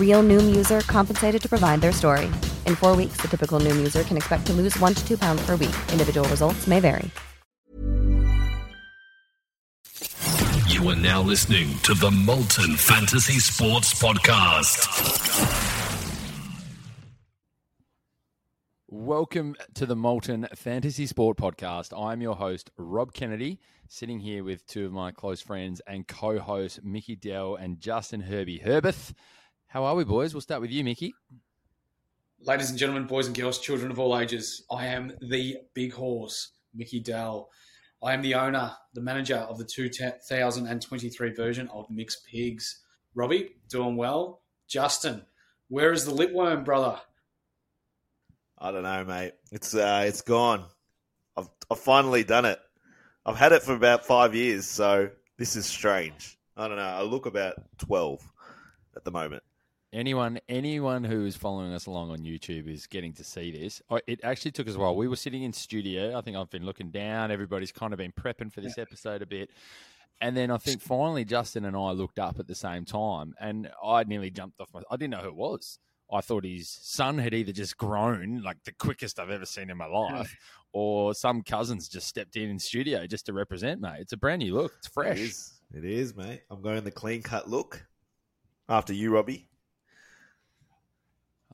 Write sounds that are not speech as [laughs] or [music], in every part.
Real Noom user compensated to provide their story. In four weeks, the typical Noom user can expect to lose one to two pounds per week. Individual results may vary. You are now listening to the Molten Fantasy Sports Podcast. Welcome to the Molten Fantasy Sport Podcast. I'm your host, Rob Kennedy, sitting here with two of my close friends and co hosts, Mickey Dell and Justin Herbie Herbeth. How are we, boys? We'll start with you, Mickey. Ladies and gentlemen, boys and girls, children of all ages, I am the big horse, Mickey Dell. I am the owner, the manager of the 2023 version of Mixed Pigs. Robbie, doing well. Justin, where is the lipworm, brother? I don't know, mate. It's uh, it's gone. I've I've finally done it. I've had it for about five years, so this is strange. I don't know. I look about twelve at the moment. Anyone, anyone who is following us along on YouTube is getting to see this. It actually took us a while. We were sitting in studio. I think I've been looking down. Everybody's kind of been prepping for this episode a bit. And then I think finally Justin and I looked up at the same time, and I nearly jumped off my. I didn't know who it was. I thought his son had either just grown, like the quickest I've ever seen in my life, or some cousins just stepped in in studio just to represent, mate. It's a brand new look. It's fresh. It is. It is, mate. I'm going the clean cut look. After you, Robbie.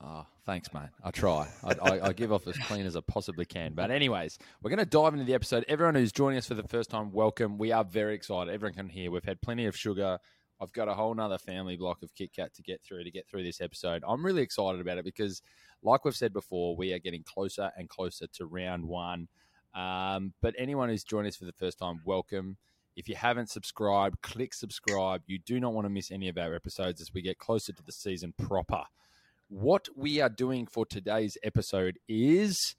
Oh, thanks, mate. I try. I, I, I give off as clean as I possibly can. But, anyways, we're going to dive into the episode. Everyone who's joining us for the first time, welcome. We are very excited. Everyone can hear. We've had plenty of sugar. I've got a whole nother family block of Kit Kat to get through to get through this episode. I'm really excited about it because, like we've said before, we are getting closer and closer to round one. Um, but anyone who's joined us for the first time, welcome. If you haven't subscribed, click subscribe. You do not want to miss any of our episodes as we get closer to the season proper. What we are doing for today's episode is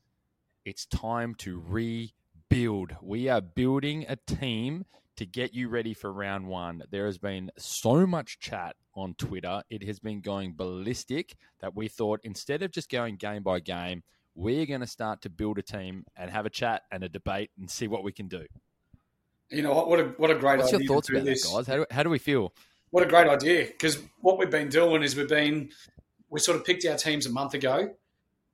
it's time to rebuild. We are building a team to get you ready for round one. There has been so much chat on Twitter, it has been going ballistic that we thought instead of just going game by game, we're going to start to build a team and have a chat and a debate and see what we can do. You know what? What a what a great What's idea. your thoughts about that, this. guys? How do, how do we feel? What a great idea! Because what we've been doing is we've been we sort of picked our teams a month ago,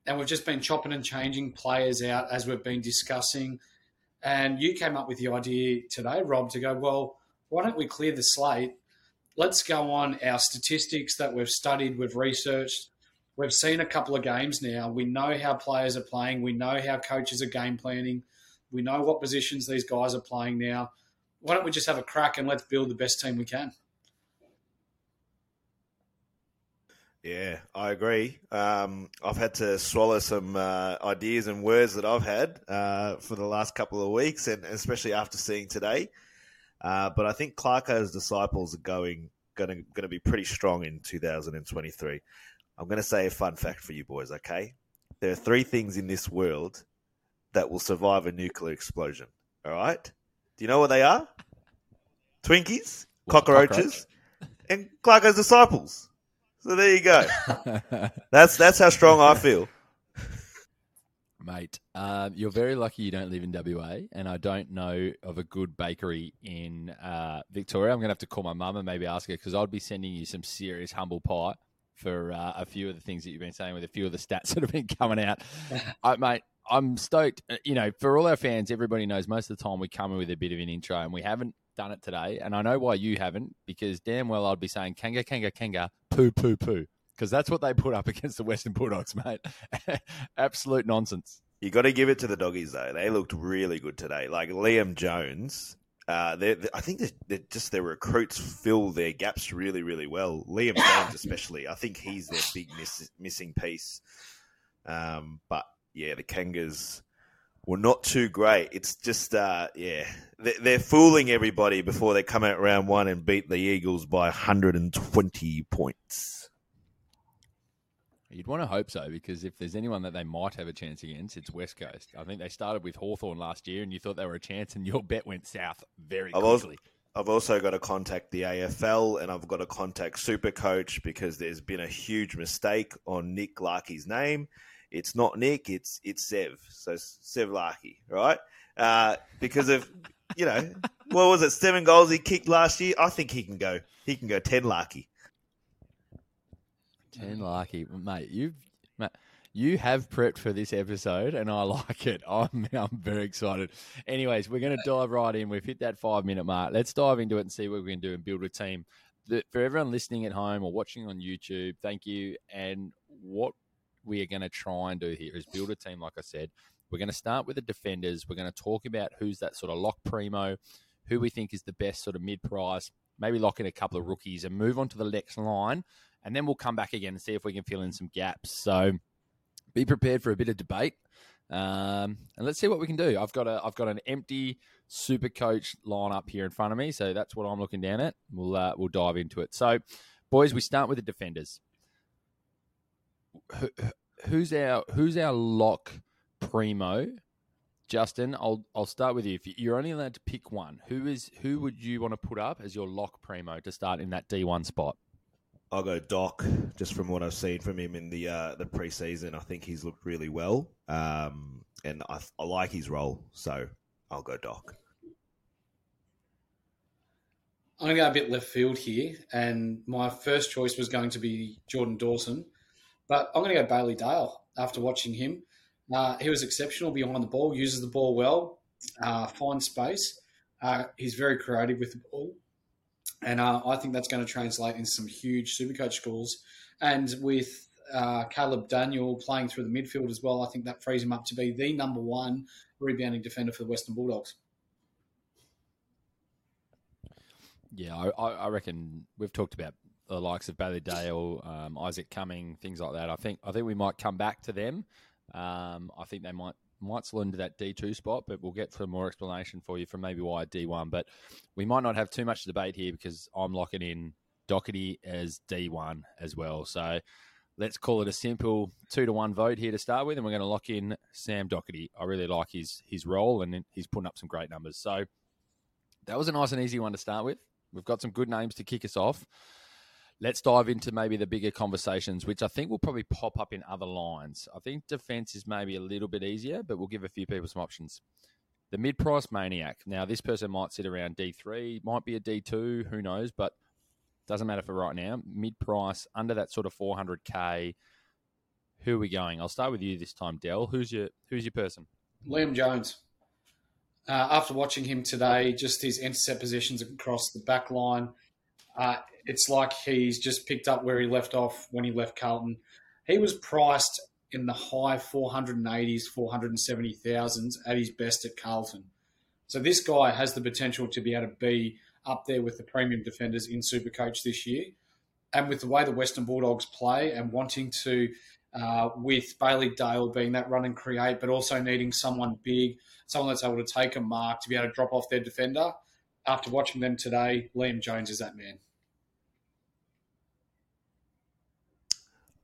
and we've just been chopping and changing players out as we've been discussing. And you came up with the idea today, Rob, to go well. Why don't we clear the slate? Let's go on our statistics that we've studied, we've researched, we've seen a couple of games now. We know how players are playing. We know how coaches are game planning. We know what positions these guys are playing now. Why don't we just have a crack and let's build the best team we can? Yeah, I agree. Um, I've had to swallow some uh, ideas and words that I've had uh, for the last couple of weeks, and especially after seeing today. Uh, but I think Clarko's disciples are going going to going to be pretty strong in 2023. I'm going to say a fun fact for you boys. Okay, there are three things in this world that will survive a nuclear explosion. All right, do you know what they are? Twinkies, cockroaches, and Clarko's disciples. So there you go. [laughs] that's that's how strong I feel. Mate, um, you're very lucky you don't live in WA, and I don't know of a good bakery in uh, Victoria. I'm going to have to call my mum and maybe ask her because I'd be sending you some serious humble pie for uh, a few of the things that you've been saying with a few of the stats [laughs] that have been coming out. [laughs] I, mate, I'm stoked. Uh, you know, for all our fans, everybody knows most of the time we come in with a bit of an intro, and we haven't done it today. And I know why you haven't, because damn well I'd be saying Kanga, Kanga, Kanga, poo, poo, poo because that's what they put up [laughs] against the Western Bulldogs, mate. [laughs] Absolute nonsense. You got to give it to the doggies though; they looked really good today. Like Liam Jones, uh, they're, they're, I think they're, they're, just their recruits fill their gaps really, really well. Liam Jones, [coughs] especially, I think he's their big miss, missing piece. Um, but yeah, the Kangas were not too great. It's just, uh, yeah, they're, fooling everybody before they come out round one and beat the Eagles by 120 points. You'd want to hope so because if there's anyone that they might have a chance against, it's West Coast. I think they started with Hawthorn last year and you thought they were a chance and your bet went south very I've quickly. Also, I've also got to contact the AFL and I've got to contact Supercoach because there's been a huge mistake on Nick Larkey's name. It's not Nick, it's it's Sev. So Sev Larkey, right? Uh, because of you know, what was it? Seven goals he kicked last year. I think he can go. He can go ten Larkey. Ten lucky, mate. You've mate, you have prepped for this episode, and I [laughs] like it. I'm I'm very excited. Anyways, we're going to dive right in. We've hit that five minute mark. Let's dive into it and see what we can do and build a team. For everyone listening at home or watching on YouTube, thank you. And what we are going to try and do here is build a team. Like I said, we're going to start with the defenders. We're going to talk about who's that sort of lock primo, who we think is the best sort of mid price. Maybe lock in a couple of rookies and move on to the next line and then we'll come back again and see if we can fill in some gaps. So be prepared for a bit of debate, um, and let's see what we can do. I've got a I've got an empty super coach lineup here in front of me, so that's what I'm looking down at. We'll uh, we'll dive into it. So, boys, we start with the defenders. Who's our who's our lock primo? Justin, I'll I'll start with you. If you're only allowed to pick one, who is who would you want to put up as your lock primo to start in that D1 spot? I'll go Doc, just from what I've seen from him in the uh, the preseason. I think he's looked really well, um, and I, I like his role, so I'll go Doc. I'm going to go a bit left field here, and my first choice was going to be Jordan Dawson, but I'm going to go Bailey Dale after watching him. Uh, he was exceptional behind the ball, uses the ball well, uh, finds space. Uh, he's very creative with the ball. And uh, I think that's going to translate into some huge supercoach goals. And with uh, Caleb Daniel playing through the midfield as well, I think that frees him up to be the number one rebounding defender for the Western Bulldogs. Yeah, I, I reckon we've talked about the likes of Bailey Dale, um, Isaac Cumming, things like that. I think I think we might come back to them. Um, I think they might might slot into that D2 spot, but we'll get some more explanation for you from maybe why D1. But we might not have too much debate here because I'm locking in Docherty as D1 as well. So let's call it a simple two to one vote here to start with, and we're going to lock in Sam Docherty. I really like his his role, and he's putting up some great numbers. So that was a nice and easy one to start with. We've got some good names to kick us off let's dive into maybe the bigger conversations, which I think will probably pop up in other lines. I think defense is maybe a little bit easier, but we'll give a few people some options. The mid price maniac. Now, this person might sit around D3, might be a D2, who knows, but doesn't matter for right now. Mid price, under that sort of 400K. Who are we going? I'll start with you this time, Dell. Who's your Who's your person? Liam Jones. Uh, after watching him today, just his intercept positions across the back line, uh, it's like he's just picked up where he left off when he left Carlton. He was priced in the high 480s, 470,000s at his best at Carlton. So this guy has the potential to be able to be up there with the premium defenders in Supercoach this year. And with the way the Western Bulldogs play and wanting to, uh, with Bailey Dale being that run and create, but also needing someone big, someone that's able to take a mark to be able to drop off their defender. After watching them today, Liam Jones is that man.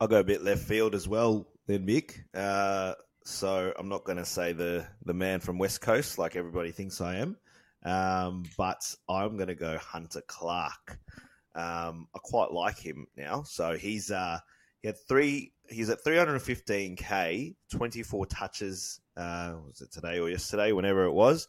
I'll go a bit left field as well then Mick. Uh, so I'm not going to say the the man from West Coast like everybody thinks I am, um, but I'm going to go Hunter Clark. Um, I quite like him now. So he's uh, he had three. he's at 315k, 24 touches. Uh, was it today or yesterday? Whenever it was.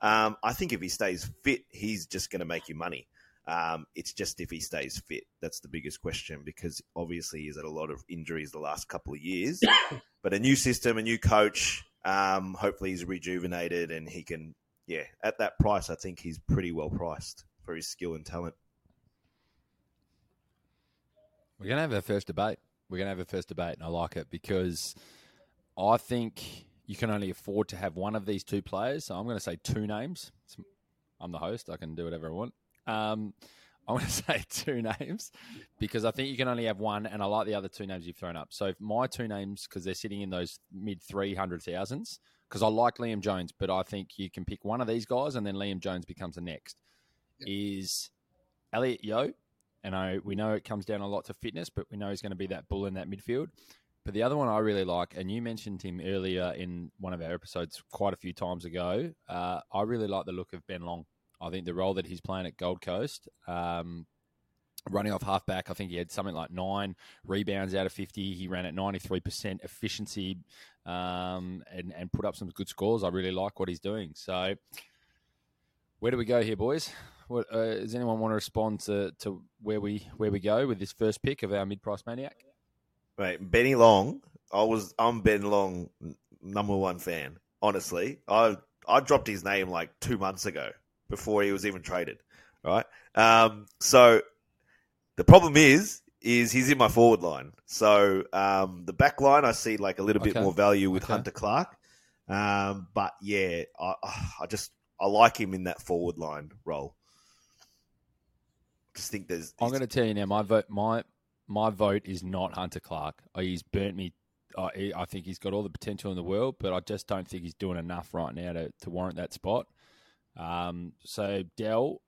Um, I think if he stays fit, he's just going to make you money. Um, it's just if he stays fit. That's the biggest question because obviously he's had a lot of injuries the last couple of years. [coughs] but a new system, a new coach. Um, hopefully he's rejuvenated and he can. Yeah, at that price, I think he's pretty well priced for his skill and talent. We're going to have our first debate. We're going to have a first debate, and I like it because I think you can only afford to have one of these two players. So I'm going to say two names. I'm the host. I can do whatever I want. Um, I'm going to say two names because I think you can only have one, and I like the other two names you've thrown up. So my two names, because they're sitting in those mid 300,000s, because I like Liam Jones, but I think you can pick one of these guys, and then Liam Jones becomes the next, yep. is Elliot Yeo, and I, we know it comes down a lot to fitness, but we know he's going to be that bull in that midfield. But the other one I really like, and you mentioned him earlier in one of our episodes quite a few times ago. Uh, I really like the look of Ben Long. I think the role that he's playing at Gold Coast, um, running off halfback, I think he had something like nine rebounds out of 50. He ran at 93% efficiency um, and, and put up some good scores. I really like what he's doing. So, where do we go here, boys? What, uh, does anyone want to respond to, to where we where we go with this first pick of our mid price maniac? Right, Benny Long. I was I'm Ben Long number one fan. Honestly, I I dropped his name like two months ago before he was even traded. Right. Um, so the problem is is he's in my forward line. So um, the back line I see like a little okay. bit more value with okay. Hunter Clark. Um, but yeah, I I just I like him in that forward line role just think there's. I'm going to tell you now. My vote. My my vote is not Hunter Clark. He's burnt me. I think he's got all the potential in the world, but I just don't think he's doing enough right now to, to warrant that spot. Um, so Dell,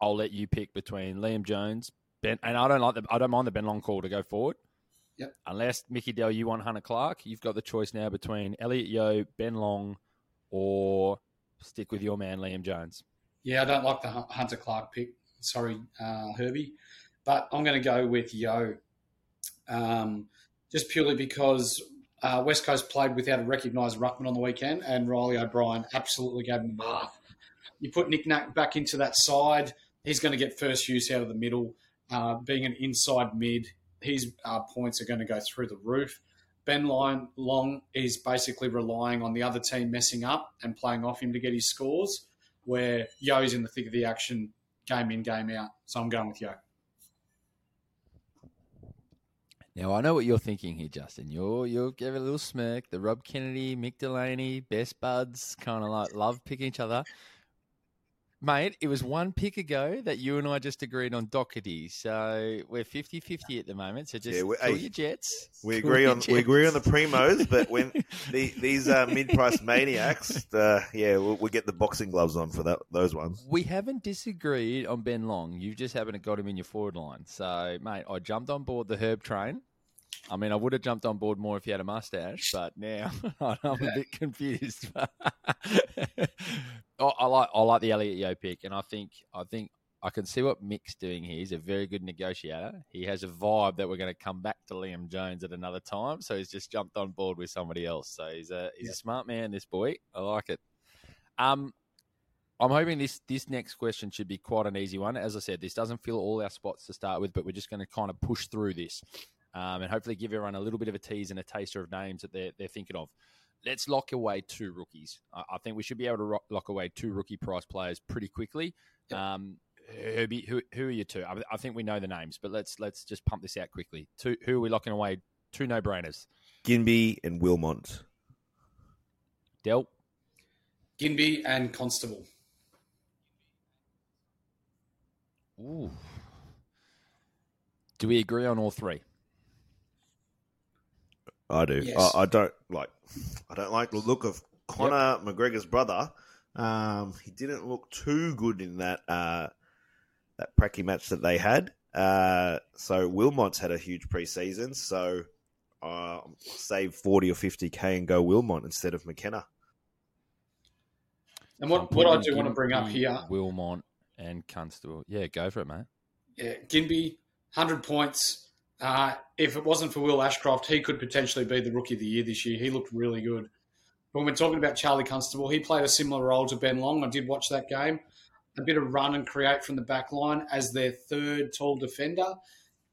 I'll let you pick between Liam Jones, Ben, and I don't like the I don't mind the Ben Long call to go forward. Yep. Unless Mickey Dell, you want Hunter Clark, you've got the choice now between Elliot Yeo, Ben Long, or stick with your man Liam Jones. Yeah, I don't like the Hunter Clark pick. Sorry, uh, Herbie. But I'm going to go with Yeo, Um, just purely because uh, West Coast played without a recognised ruckman on the weekend, and Riley O'Brien absolutely gave him a bath. You put Nick Nat back into that side, he's going to get first use out of the middle. Uh, being an inside mid, his uh, points are going to go through the roof. Ben Line Long is basically relying on the other team messing up and playing off him to get his scores, where Yeo's in the thick of the action game in, game out. So I'm going with Yeo. Now I know what you're thinking here, Justin. You're you'll give a little smirk. The Rob Kennedy, Mick Delaney, best buds, kind of like love picking each other. Mate, it was one pick ago that you and I just agreed on Docherty. So we're 50-50 at the moment. So just yeah, we, your jets. We agree on jets. we agree on the primos, but when [laughs] the, these uh, mid-price maniacs, uh, yeah, we'll, we'll, get the boxing gloves on for that those ones. We haven't disagreed on Ben Long. You just haven't got him in your forward line. So, mate, I jumped on board the Herb train. I mean, I would have jumped on board more if you had a mustache, but now [laughs] I'm a bit confused. [laughs] I like I like the Elliot Yeo pick, and I think I think I can see what Mick's doing here. He's a very good negotiator. He has a vibe that we're going to come back to Liam Jones at another time, so he's just jumped on board with somebody else. So he's a he's yeah. a smart man. This boy, I like it. Um, I'm hoping this this next question should be quite an easy one. As I said, this doesn't fill all our spots to start with, but we're just going to kind of push through this um, and hopefully give everyone a little bit of a tease and a taster of names that they're, they're thinking of. Let's lock away two rookies. I, I think we should be able to rock, lock away two rookie price players pretty quickly. Yep. Um, Herbie, who, who are you two? I, I, think we know the names, but let's let's just pump this out quickly. Two, who are we locking away? Two no brainers. Ginbey and Wilmot. Del. Ginbey and Constable. Ooh. Do we agree on all three? I do. Yes. I, I, don't like. I don't like the look of Conor yep. McGregor's brother. Um, he didn't look too good in that uh, that pracky match that they had. Uh, so Wilmot's had a huge preseason. So uh, save forty or fifty k and go Wilmot instead of McKenna. And what, what I do want to bring up here, Wilmot and Constable. Yeah, go for it, mate. Yeah, Ginbey, hundred points Uh, if it wasn't for Will Ashcroft, he could potentially be the rookie of the year this year. He looked really good. When we're talking about Charlie Constable, he played a similar role to Ben Long. I did watch that game. A bit of run and create from the back line as their third tall defender,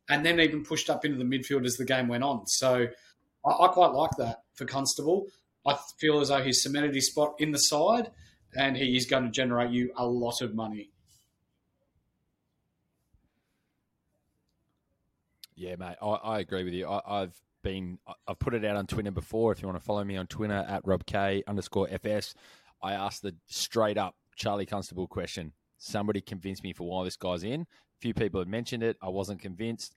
and then even pushed up into the midfield as the game went on. So I, I quite like that for Constable. I feel as though he's cemented his spot in the side, and he is going to generate you a lot of money. Yeah, mate, I, I agree with you. I, I've been, I've put it out on Twitter before. If you want to follow me on Twitter at robk underscore fs, I asked the straight up Charlie Constable question. Somebody convinced me for why this guy's in. A few people had mentioned it. I wasn't convinced.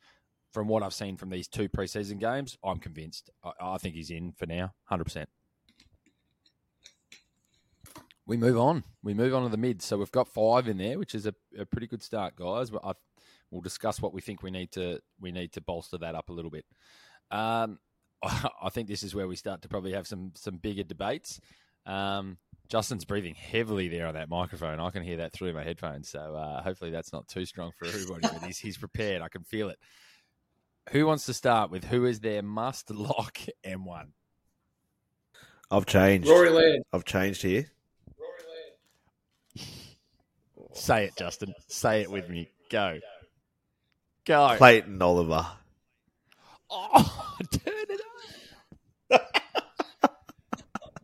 From what I've seen from these two preseason games, I'm convinced. I, I think he's in for now, hundred percent. We move on. We move on to the mid. So we've got five in there, which is a, a pretty good start, guys. But I've we'll discuss what we think we need to we need to bolster that up a little bit. Um, [laughs] I think this is where we start to probably have some some bigger debates. Um, Justin's breathing heavily there on that microphone. I can hear that through my headphones. So uh, hopefully that's not too strong for everybody. but he's, he's prepared. I can feel it. Who wants to start with who is their must lock [laughs] M1? I've changed. Rory Laird. I've changed here. [laughs] Say it, Justin. Say it with me. Go. Go. Clayton Oliver. Oh, [laughs] turn it up.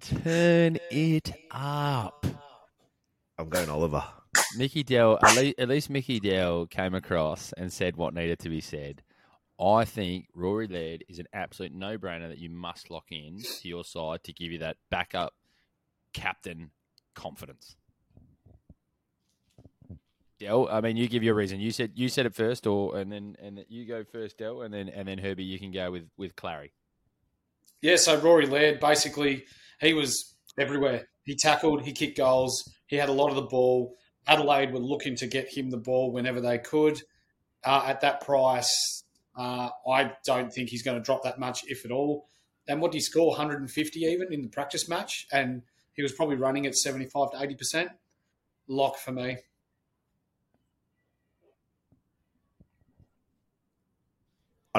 turn it up. I'm going Oliver. Mickey Dell, at least, at least Mickey Dell came across and said what needed to be said. I think Rory Laird is an absolute no brainer that you must lock in to your side to give you that backup captain confidence. Dell, I mean, you give your reason. You said you said it first, or and then and you go first, Dell, and then and then Herbie, you can go with with Clary. Yeah, so Rory Laird basically he was everywhere. He tackled, he kicked goals, he had a lot of the ball. Adelaide were looking to get him the ball whenever they could. Uh, at that price, uh, I don't think he's going to drop that much, if at all. And what did he score? 150 even in the practice match, and he was probably running at 75 to 80 percent. Lock for me.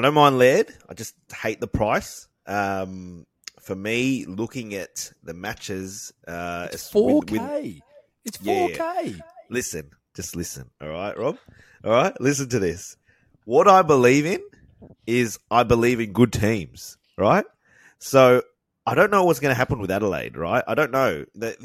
I don't mind Laird. I just hate the price. Um, for me, looking at the matches, uh, it's four K. It's four K. Yeah. Listen, just listen. All right, Rob. All right, listen to this. What I believe in is I believe in good teams. Right. So I don't know what's going to happen with Adelaide. Right. I don't know. They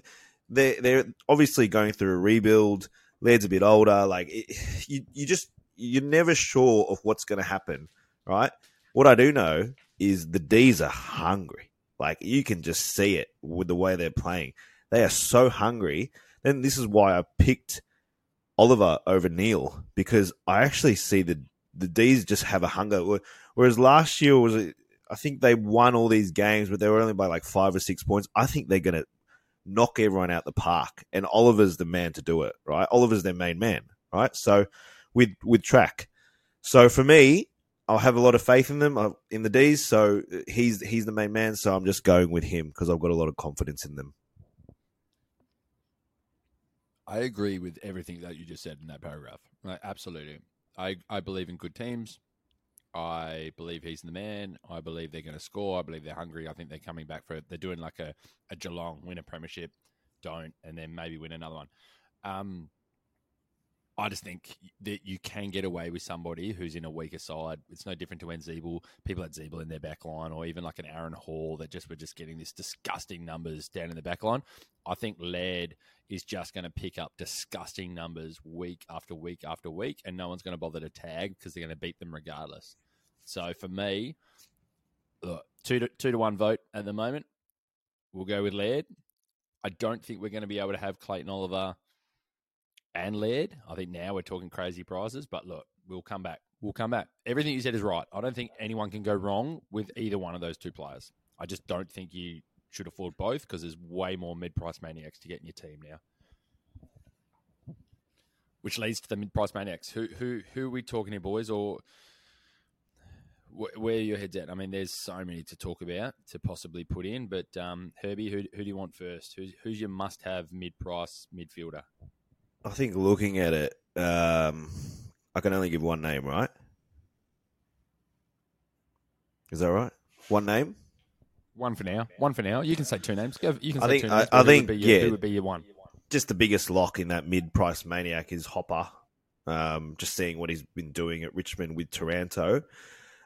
they're, they're obviously going through a rebuild. Laird's a bit older. Like it, you, you just you're never sure of what's going to happen right? What I do know is the D's are hungry. Like you can just see it with the way they're playing. They are so hungry. And this is why I picked Oliver over Neil because I actually see the the D's just have a hunger. Whereas last year was, I think they won all these games, but they were only by like five or six points. I think they're to knock everyone out the park, and Oliver's the man to do it. Right, Oliver's their main man. Right, so with with track. So for me, I'll have a lot of faith in them uh, in the D's. So he's he's the main man. So I'm just going with him because I've got a lot of confidence in them. I agree with everything that you just said in that paragraph. Right, absolutely. I I believe in good teams. I believe he's the man. I believe they're going to score. I believe they're hungry. I think they're coming back for. They're doing like a, a Geelong win a premiership, don't, and then maybe win another one. Um, I just think that you can get away with somebody who's in a weaker side. It's no different to when Ziebell, people had Ziebell in their back line, or even like an Aaron Hall that just were just getting this disgusting numbers down in the back line. I think Laird is just going to pick up disgusting numbers week after week after week, and no one's going to bother to tag because they're going to beat them regardless. So for me, look, two to two to one vote at the moment. We'll go with Laird. I don't think we're going to be able to have Clayton Oliver and Laird. I think now we're talking crazy prices, but look, we'll come back. We'll come back. Everything you said is right. I don't think anyone can go wrong with either one of those two players. I just don't think you should afford both because there's way more mid-price maniacs to get in your team now. Which leads to the mid-price maniacs. Who who who are we talking here, boys? Or where are your heads at? I mean, there's so many to talk about to possibly put in, but um, Herbie, who, who do you want first? Who's who's your must-have mid-price midfielder? I think looking at it, um, I can only give one name, right? Is that right? One name? One for now. One for now. You can say two names. You can I say think- two I- names. I who think, your, yeah. who would be your one? Just the biggest lock in that mid-price maniac is Hopper. Um, just seeing what he's been doing at Richmond with Taranto.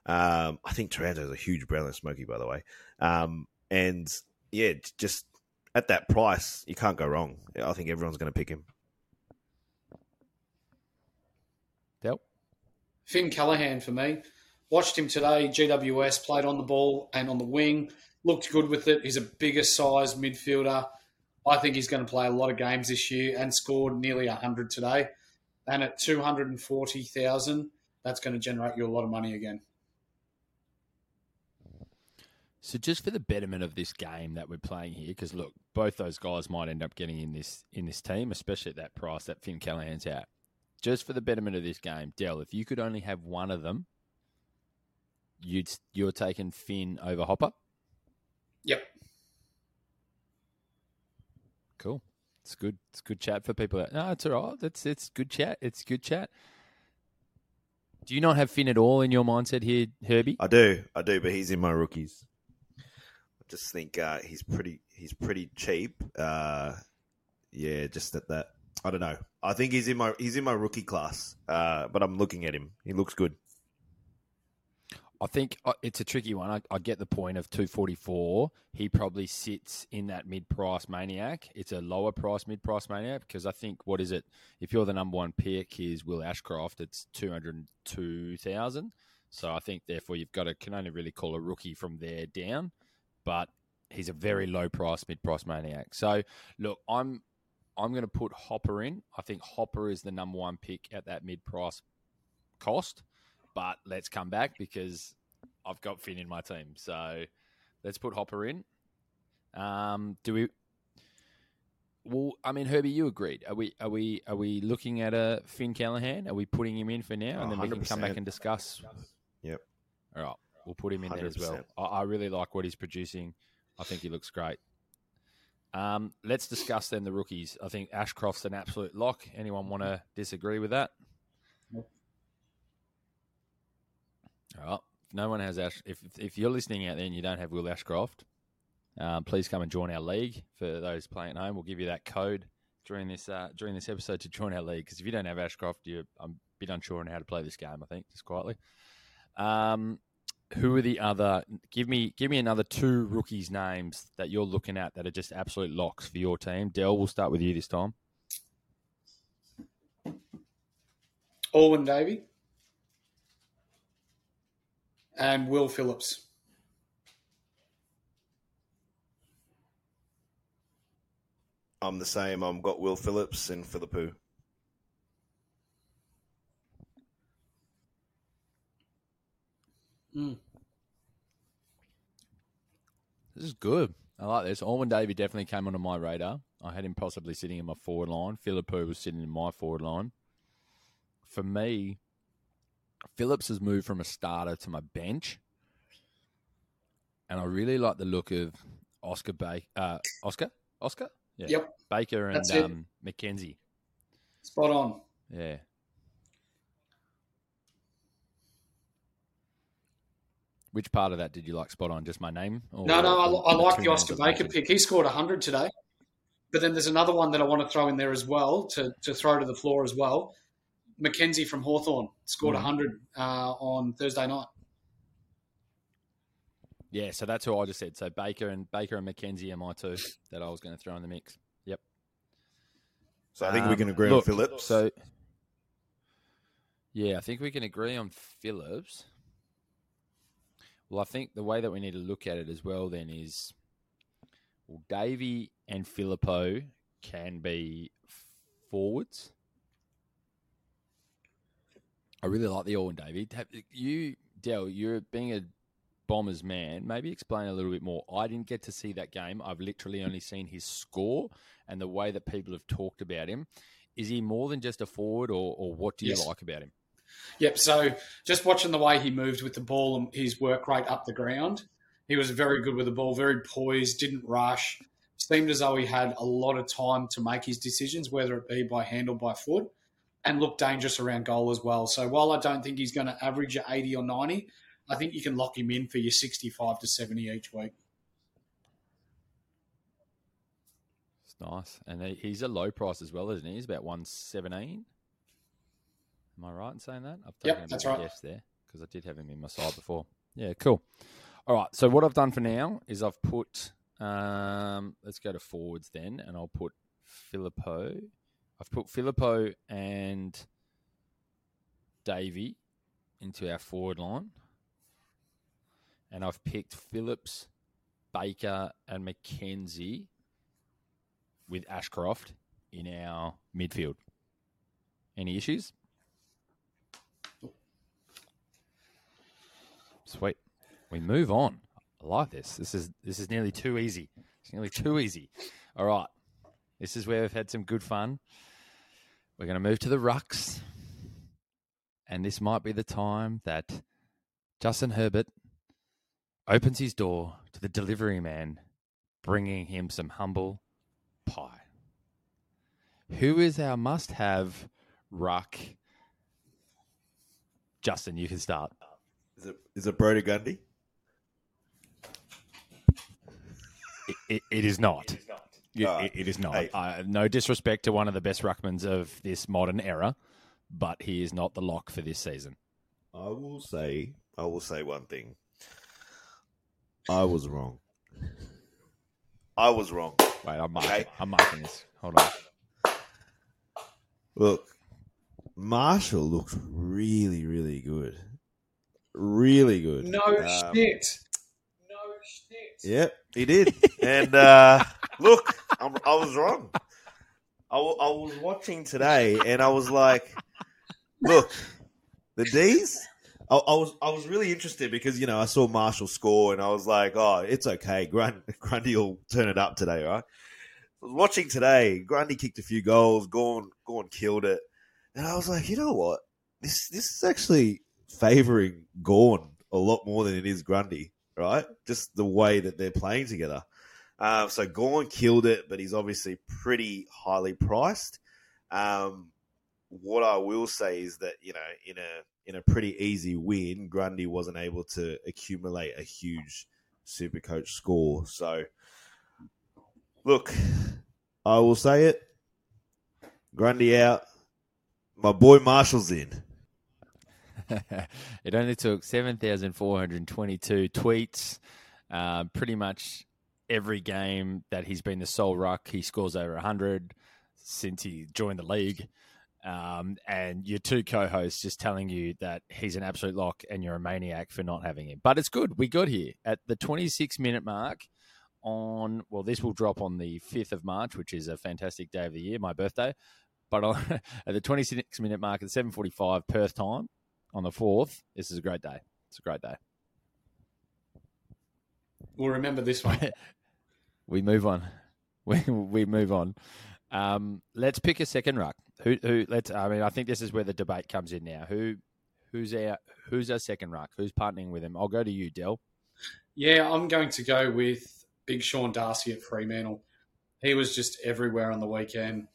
Um, I think Taranto is a huge Brownlow Smoky, by the way. Um, and yeah, just at that price, you can't go wrong. I think everyone's going to pick him. Del? Finn Callaghan for me. Watched him today. GWS played on the ball and on the wing. Looked good with it. He's a bigger size midfielder. I think he's going to play a lot of games this year and scored nearly 100 today. And at 240,000, that's going to generate you a lot of money again. So just for the betterment of this game that we're playing here, because look, both those guys might end up getting in this in this team, especially at that price that Finn Callaghan's at. Just for the betterment of this game, Dell, if you could only have one of them, you'd you're taking Finn over Hopper. Yep. Cool. It's good. It's good chat for people. That, no, it's all right. It's it's good chat. It's good chat. Do you not have Finn at all in your mindset here, Herbie? I do, I do, but he's in my rookies. I just think uh, he's pretty, he's pretty cheap. Uh, yeah, just at that. I don't know. I think he's in my, he's in my rookie class. Uh, but I'm looking at him. He looks good. I think uh, it's a tricky one. I, I get the point of 244. He probably sits in that mid price maniac. It's a lower price mid price maniac because I think, what is it? If you're the number one pick, is Will Ashcroft, it's 202,000. So I think, therefore, you've got to, can only really call a rookie from there down. But he's a very low price mid price maniac. So look, I'm. I'm going to put Hopper in. I think Hopper is the number one pick at that mid price cost but let's come back because I've got Finn in my team. So let's put Hopper in. Um, do we? Well, I mean, Herbie, you agreed. Are we? Are we? Are we looking at a Finn Callaghan? Are we putting him in for now, and then we can come back and discuss? Yep. All right, we'll put him in there as well. I, I really like what he's producing. I think he looks great. Um, let's discuss then the rookies. I think Ashcroft's an absolute lock. Anyone want to disagree with that? All right. If no one has Ash, if if you're listening out there and you don't have Will Ashcroft, um, please come and join our league. For those playing at home, we'll give you that code during this uh, during this episode to join our league. Because if you don't have Ashcroft, you I'm a bit unsure on how to play this game. I think just quietly. Um, who are the other? Give me give me another two rookies' names that you're looking at that are just absolute locks for your team. Dell, we'll start with you this time. Alwyn Davey and Will Phillips. I'm the same. I've got Will Phillips and Phillipou. Mm. This is good. I like this. Alwyn Davey definitely came onto my radar. I had him possibly sitting in my forward line. Phillipou was sitting in my forward line. For me, Phillips has moved from a starter to my bench. And I really like the look of Oscar Baker. Uh, Oscar? Oscar? Yeah. Yep. Baker and um, Mackenzie. Spot on. Yeah. Which part of that did you like spot on? Just my name? Or, No, no, I, I like the Oscar Baker pick. He scored 100 today. But then there's another one that I want to throw in there as well to, to throw to the floor as well. Mackenzie from Hawthorn scored Mhm. 100 uh, on Thursday night. Yeah, so that's who I just said. So Baker and Baker and Mackenzie are my two that I was going to throw in the mix. Yep. So I think we Um, can agree look, on Phillips. So yeah, I think we can agree on Phillips. Well, I think the way that we need to look at it as well then is, well, Davey and Phillipou can be forwards. I really like the Alwyn Davey. Have- You, Dell, you're being a Bombers man. Maybe explain a little bit more. I didn't get to see that game. I've literally only seen his score and the way that people have talked about him. Is he more than just a forward, or, or what do you Yes. like about him? Yep. So just watching the way he moved with the ball and his work rate up the ground, he was very good with the ball, very poised, didn't rush. Seemed as though he had a lot of time to make his decisions, whether it be by hand or by foot, and looked dangerous around goal as well. So while I don't think he's going to average at 80 or 90, I think you can lock him in for your 65 to 70 each week. It's nice, and he's a low price as well, isn't he? He's about one seventeen. Am I right in saying that? I've taken a that's right. guess there because I did have him in my side before. Yeah, cool. All right, so what I've done for now is I've put. Um, let's go to forwards then, and I'll put Phillipou. I've put Phillipou and Davey into our forward line, and I've picked Phillips, Baker, and Mackenzie with Ashcroft in our midfield. Any issues? Sweet. We move on. I like this. This is this is nearly too easy. It's nearly too easy. All right. This is where we've had some good fun. We're going to move to the rucks. And this might be the time that Justin Herbert opens his door to the delivery man, bringing him some humble pie. Who is our must have ruck? Justin, you can start. Is it is it Brodie Grundy? It, it, it is not. It- Alright. it- it is not. Hey. Uh, no disrespect to one of the best ruckmans of this modern era, but he is not the lock for this season. I will say I will say one thing. I was wrong. I was wrong. Wait, I'm marking, Okay. I'm marking this. Hold on. Look, Marshall looks really, really good. Really good. No Um, shit. No shit. Yep, he did. [laughs] and uh, look, I'm, I was wrong. I, I was watching today, and I was like, "Look, the D's." I, I was I was really interested because you know I saw Marshall score, and I was like, "Oh, it's okay. Grund, Grundy will turn it up today, right?" I was watching today. Grundy kicked a few goals. Gawn Gawn killed it, and I was like, "You know what? This this is actually favouring Gawn a lot more than it is Grundy." right? Just the way that they're playing together. Um, so Gawn killed it, but he's obviously pretty highly priced. Um, what I will say is that you know, in a in a pretty easy win, Grundy wasn't able to accumulate a huge super coach score. So, look, I will say it. Grundy out. My boy Marshall's in. [laughs] it only took 7,422 tweets. Uh, pretty much every game that he's been the sole ruck, he scores over 100 since he joined the league. Um, and your two co hosts just telling you that he's an absolute lock and you're a maniac for not having him. But it's good. We got here at the 26 minute mark on, well, this will drop on the 5th of March, which is a fantastic day of the year, my birthday. But on, [laughs] at the 26 minute mark at 7.45 Perth time, on the fourth. This is a great day. It's a great day. We'll remember this one. [laughs] We move on. We we move on. Um, let's pick a second ruck. Who who? Let's. I mean, I think this is where the debate comes in now. Who who's our who's our second ruck? Who's partnering with him? I'll go to you, Dell. Yeah, I'm going to go with Big Sean Darcy at Fremantle. He was just everywhere on the weekend.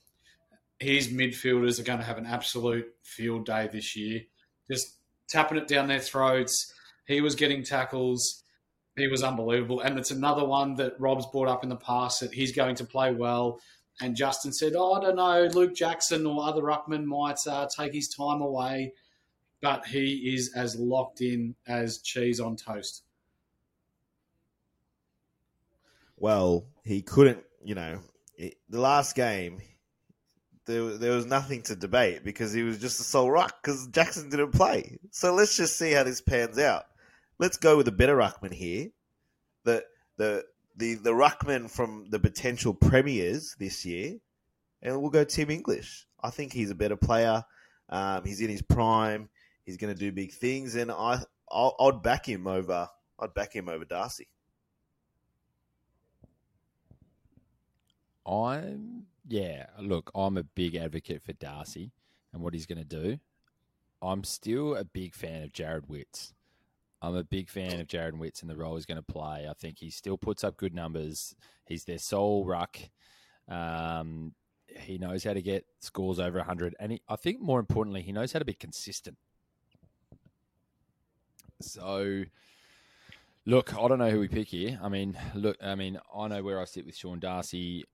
His midfielders are going to have an absolute field day this year. Just tapping it down their throats. He was getting tackles. He was unbelievable. And it's another one that Rob's brought up in the past that he's going to play well. And Justin said, oh, I don't know, Luke Jackson or other ruckman might uh, take his time away. But he is as locked in as cheese on toast. Well, he couldn't, you know, it, the last game, there, there was nothing to debate because he was just a sole ruck because Jackson didn't play. So let's just see how this pans out. Let's go with a better ruckman here. The the the the ruckman from the potential premiers this year, and we'll go Tim English. I think he's a better player. Um, he's in his prime. He's going to do big things, and I I'll, I'd back him over. I'd back him over Darcy. I'm yeah. Look, I'm a big advocate for Darcy and what he's going to do. I'm still a big fan of Jarrod Witts. I'm a big fan of Jarrod Witts and the role he's going to play. I think he still puts up good numbers. He's their sole ruck. Um, he knows how to get scores over 100. And he, I think more importantly, he knows how to be consistent. So, look, I don't know who we pick here. I mean, look, I mean, I know where I sit with Sean Darcy.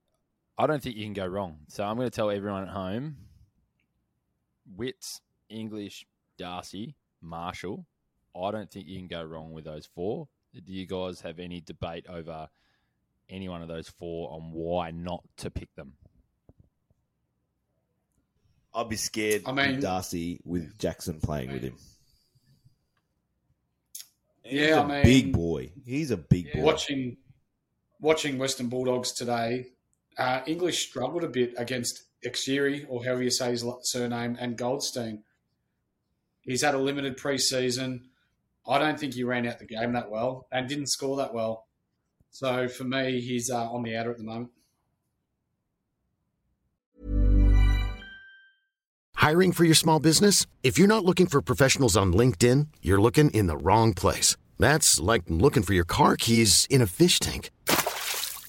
I don't think you can go wrong. So I'm going to tell everyone at home: Witts, English, Darcy, Marshall. I don't think you can go wrong with those four. Do you guys have any debate over any one of those four on why not to pick them? I'd be scared I mean- with Darcy with Jackson playing with him. He's Yeah, a I mean- big boy. He's a big boy. Watching watching Western Bulldogs today, uh, English struggled a bit against Exiri, or however you say his surname, and Goldstein. He's had a limited preseason. I don't think he ran out the game that well and didn't score that well. So for me, he's uh, on the outer at the moment. Hiring for your small business? If you're not looking for professionals on LinkedIn, you're looking in the wrong place. That's like looking for your car keys in a fish tank.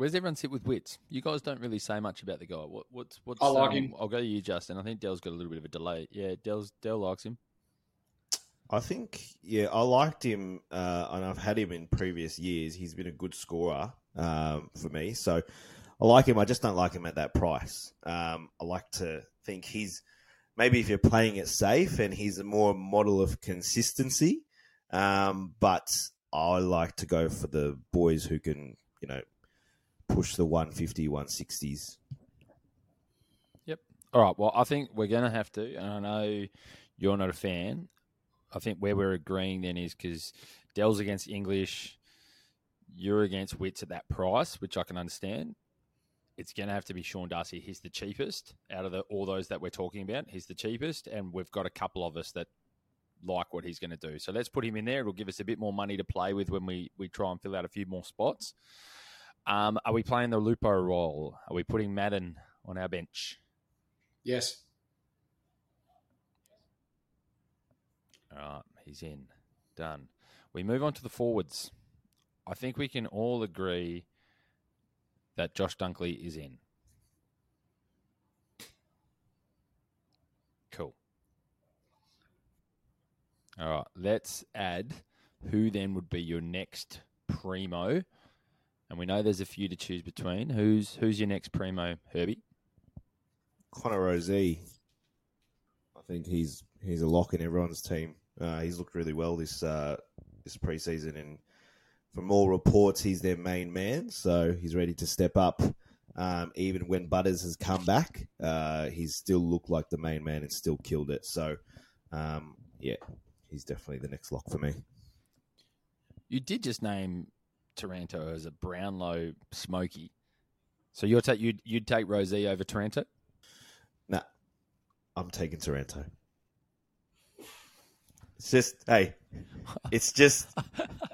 Where's everyone sit with Witts? You guys don't really say much about the guy. What, what's what's? I like um, him. I'll go to you, Justin. I think Dell's got a little bit of a delay. Yeah, Dell's Dell likes him. I think, yeah, I liked him, uh, and I've had him in previous years. He's been a good scorer um, for me, so I like him. I just don't like him at that price. Um, I like to think he's maybe if you're playing it safe, and he's a more model of consistency. Um, but I like to go for the boys who can, you know, push the 150, 160s. Yep. All right. Well, I think we're going to have to, and I know you're not a fan. I think where we're agreeing then is because Dell's against English, you're against Witts at that price, which I can understand. It's going to have to be Sean Darcy. He's the cheapest out of the, all those that we're talking about. He's the cheapest, and we've got a couple of us that like what he's going to do. So let's put him in there. It'll give us a bit more money to play with when we, we try and fill out a few more spots. Um, are we playing the Lupo role? Are we putting Madden on our bench? Yes. All right, he's in. Done. We move on to the forwards. I think we can all agree that Josh Dunkley is in. Cool. All right, let's add who then would be your next primo. And we know there's a few to choose between. Who's who's your next primo, Herbie? Connor Rozee. I think he's he's a lock in everyone's team. Uh, he's looked really well this uh, this preseason, and from all reports, he's their main man. So he's ready to step up. Um, even when Butters has come back, uh, he's still looked like the main man and still killed it. So um, yeah, he's definitely the next lock for me. You did just name Taranto as a Brownlow Smoky. So you're ta- you'd you'd take Rosie over Taranto? Nah, I'm taking Taranto. It's just hey, it's just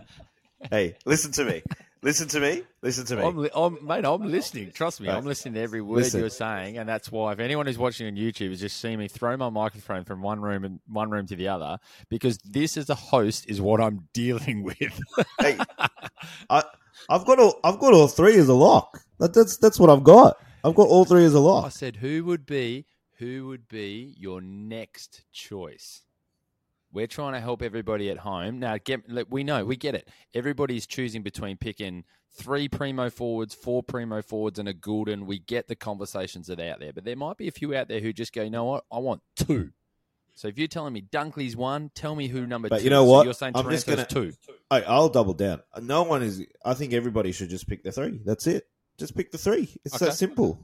[laughs] hey. Listen to me. Listen to me. Listen to me. I'm, I'm, mate, I'm listening. Trust me. I'm listening to every word Listen. you're saying, and that's why if anyone who's watching on YouTube is just seeing me throw my microphone from one room and one room to the other, because this as a host is what I'm [laughs] dealing with. hey, I, I've got all. I've got all three as a lock. That, that's that's what I've got. I've got all three as a lock. I said, who would be who would be your next choice? We're trying to help everybody at home. Now, get look, we know we get it. Everybody's choosing between picking three primo forwards, four primo forwards, and a Gulden. We get the conversations that are out there, but there might be a few out there who just go, you know what? I want two. So if you're telling me Dunkley's one, tell me who number But two. you know is. So what? you're saying I'm just Taranto's gonna- two. I, I'll double down. No one is. I think everybody should just pick the three. That's it. Just pick the three. It's Okay. that simple.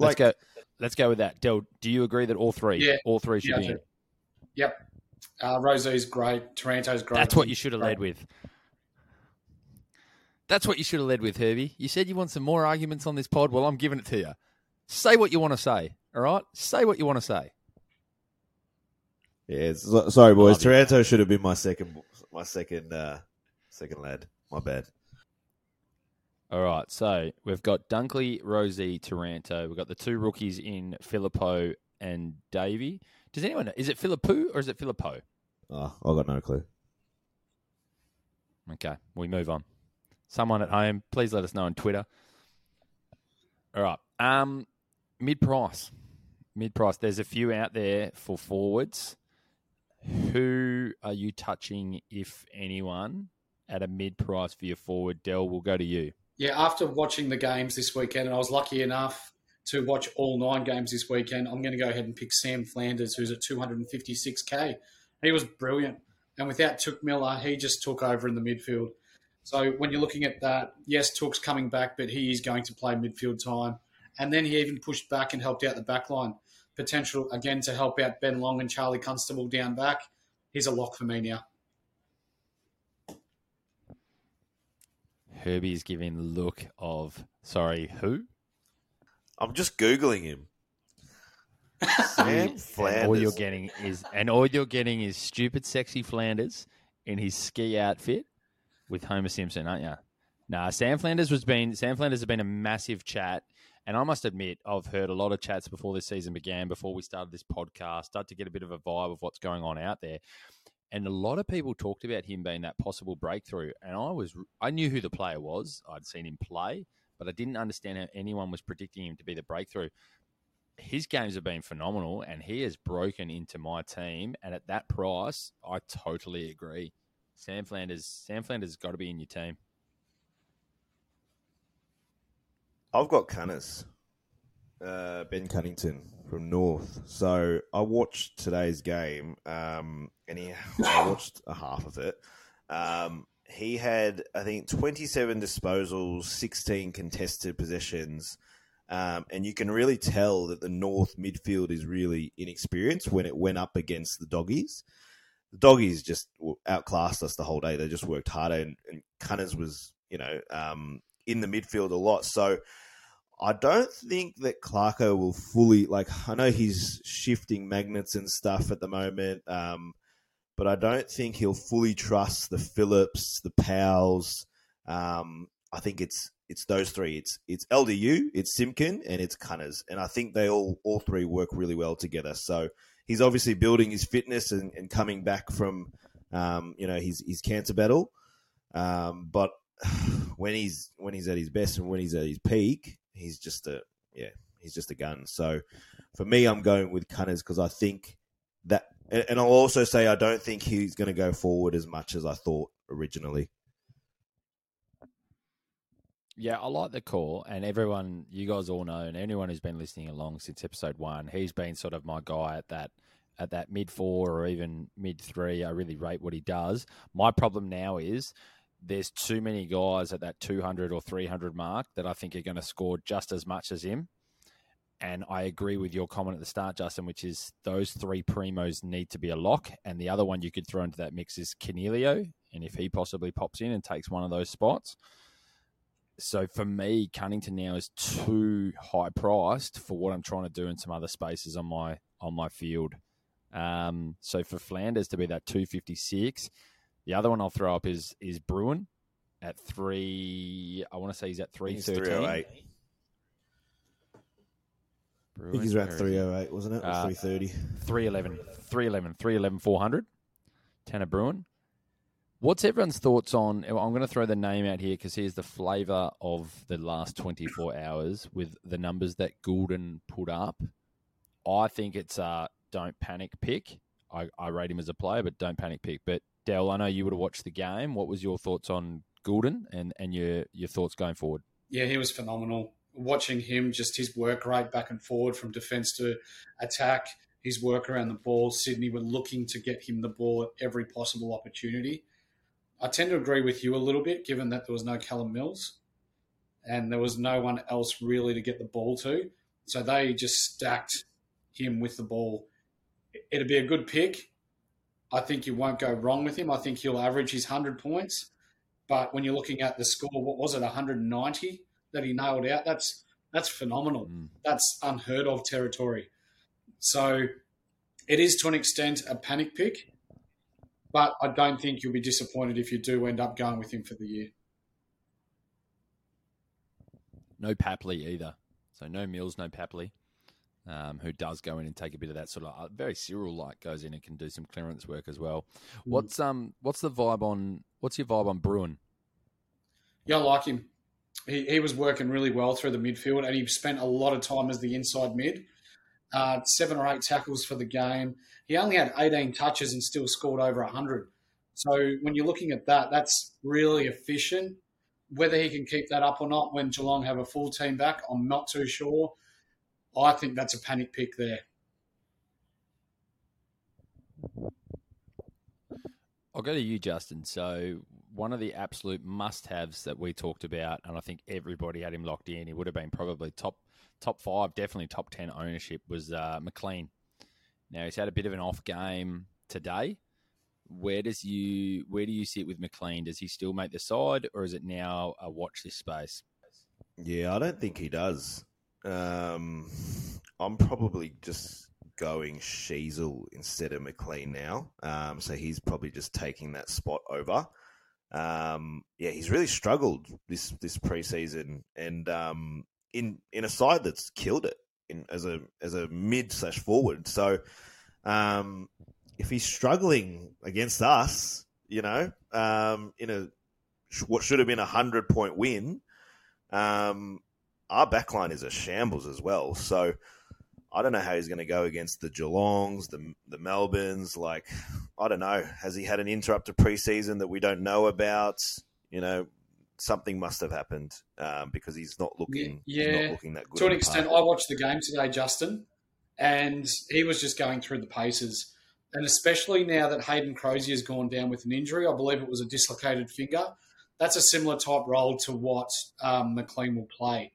Let's go. Let's go with that. Del, do you agree that all three? Yeah. All three should Yeah, I be in. Yep. Uh, Rosie's great. Taranto's great. That's what you should have led with. That's what you should have led with, Herbie. You said you want some more arguments on this pod. Well, I'm giving it to you. Say what you want to say. All right? Say what you want to say. Yeah, sorry, boys. Love you. Taranto should have been my second, my second, uh, second lad. My bad. All right. So we've got Dunkley, Rosie, Taranto. We've got the two rookies in Phillipou and Davey. Does anyone know? Is it Phillipou or is it Phillipou? Oh, I got no clue. Okay, we move on. Someone at home, please let us know on Twitter. All right. Um, mid price. Mid price. There's a few out there for forwards. Who are you touching, if anyone, at a mid price for your forward? Dell, we'll go to you. Yeah, after watching the games this weekend, and I was lucky enough to watch all nine games this weekend, I'm going to go ahead and pick Sam Flanders, who's at 256k. He was brilliant. And without Touk Miller, he just took over in the midfield. So when you're looking at that, yes, Touk's coming back, but he is going to play midfield time. And then he even pushed back and helped out the back line. Potential, again, to help out Ben Long and Charlie Constable down back. He's a lock for me now. Herbie's giving the look of, sorry, who? I'm just googling him. [laughs] Sam And all you're getting is, and all you're getting is stupid, sexy Flanders in his ski outfit with Homer Simpson, aren't you? Nah, Sam Flanders was been Sam Flanders has been a massive chat, and I must admit I've heard a lot of chats before this season began, before we started this podcast, start to get a bit of a vibe of what's going on out there, and a lot of people talked about him being that possible breakthrough, and I was I knew who the player was, I'd seen him play, but I didn't understand how anyone was predicting him to be the breakthrough his games have been phenomenal and he has broken into my team and at that price I totally agree. Sam Flanders Sam Flanders has got to be in your team. I've got Cunners, uh, Ben Cunnington from North. So I watched today's game, um, and he, I watched a half of it. Um, he had, I think, 27 disposals, 16 contested possessions, um, and you can really tell that the North midfield is really inexperienced when it went up against the Doggies. The Doggies just outclassed us the whole day. They just worked harder, and, and Cunners was, you know, um, in the midfield a lot. So I don't think that Clarko will fully like. I know he's shifting magnets and stuff at the moment, um, but I don't think he'll fully trust the Phillips, the Powells. Um, I think it's it's those three. It's it's LDU, it's Simpkin, and it's Cunners, and I think they all all three work really well together. So he's obviously building his fitness and, and coming back from um, you know his his cancer battle, um, but [sighs] when he's when he's at his best and when he's at his peak, he's just a yeah, he's just a gun. So for me, I'm going with Cunners because I think that, and, and I'll also say I don't think he's going to go forward as much as I thought originally. Yeah, I like the call, and everyone, you guys all know, and anyone who's been listening along since episode one, he's been sort of my guy at that at that mid four or even mid three. I really rate what he does. My problem now is there's too many guys at that 200 or 300 mark that I think are going to score just as much as him. And I agree with your comment at the start, Justin, which is those three primos need to be a lock. And the other one you could throw into that mix is Canelio. And if he possibly pops in and takes one of those spots. So for me, Cunnington now is too high priced for what I'm trying to do in some other spaces on my on my field. Um, so for Flanders to be that 256, the other one I'll throw up is is Bruhn at three. I want to say he's at three He's thirteen. 308. I think he's around 308, wasn't it? Or Uh, 330. 311, 311, 311, 400. Tanner Bruhn. What's everyone's thoughts on? I'm going to throw the name out here because here's the flavour of the last 24 hours with the numbers that Gulden put up. I think it's a don't panic pick. I, I rate him as a player, but don't panic pick. But Dell, I know you would have watched the game. What was your thoughts on Gulden and, and your, your thoughts going forward? Yeah, he was phenomenal. Watching him, just his work rate back and forward from defence to attack, his work around the ball. Sydney were looking to get him the ball at every possible opportunity. I tend to agree with you a little bit, given that there was no Callum Mills and there was no one else really to get the ball to. So they just stacked him with the ball. It'd be a good pick. I think you won't go wrong with him. I think he'll average his 100 points. But when you're looking at the score, what was it, 190 that he nailed out? That's that's phenomenal. Mm. That's unheard of territory. So it is to an extent a panic pick, but I don't think you'll be disappointed if you do end up going with him for the year. No Papley either. So no Mills, no Papley, um, who does go in and take a bit of that sort of uh, very Cyril like goes in and can do some clearance work as well. Mm. What's um what's the vibe on what's your vibe on Bruhn? Yeah, I like him. He, he was working really well through the midfield, and he spent a lot of time as the inside mid. Uh, seven or eight tackles for the game. He only had 18 touches and still scored over 100. So when you're looking at that, that's really efficient. Whether he can keep that up or not when Geelong have a full team back, I'm not too sure. I think that's a panic pick there. I'll go to you, Justin. So one of the absolute must-haves that we talked about, and I think everybody had him locked in. He would have been probably top top five, definitely top ten ownership. Was uh, McLean. Now he's had a bit of an off game today. Where does you where do you sit with McLean? Does he still make the side, or is it now a watch this space? Yeah, I don't think he does. Um, I'm probably just going Sheezel instead of McLean now. Um, so he's probably just taking that spot over. Um, yeah, he's really struggled this this preseason, and um, in in a side that's killed it in, as a as a mid slash forward. So, um, if he's struggling against us, you know, um, in a what should have been a hundred point win, um, our backline is a shambles as well. So I don't know how he's going to go against the Geelongs, the the Melbournes. Like, I don't know. Has he had an interrupted preseason that we don't know about? You know, something must have happened um, because he's not looking. Yeah, not looking that good. To an extent, I watched the game today, Justin, and he was just going through the paces. And especially now that Hayden Crozier has gone down with an injury, I believe it was a dislocated finger. That's a similar type role to what um, McLean will play.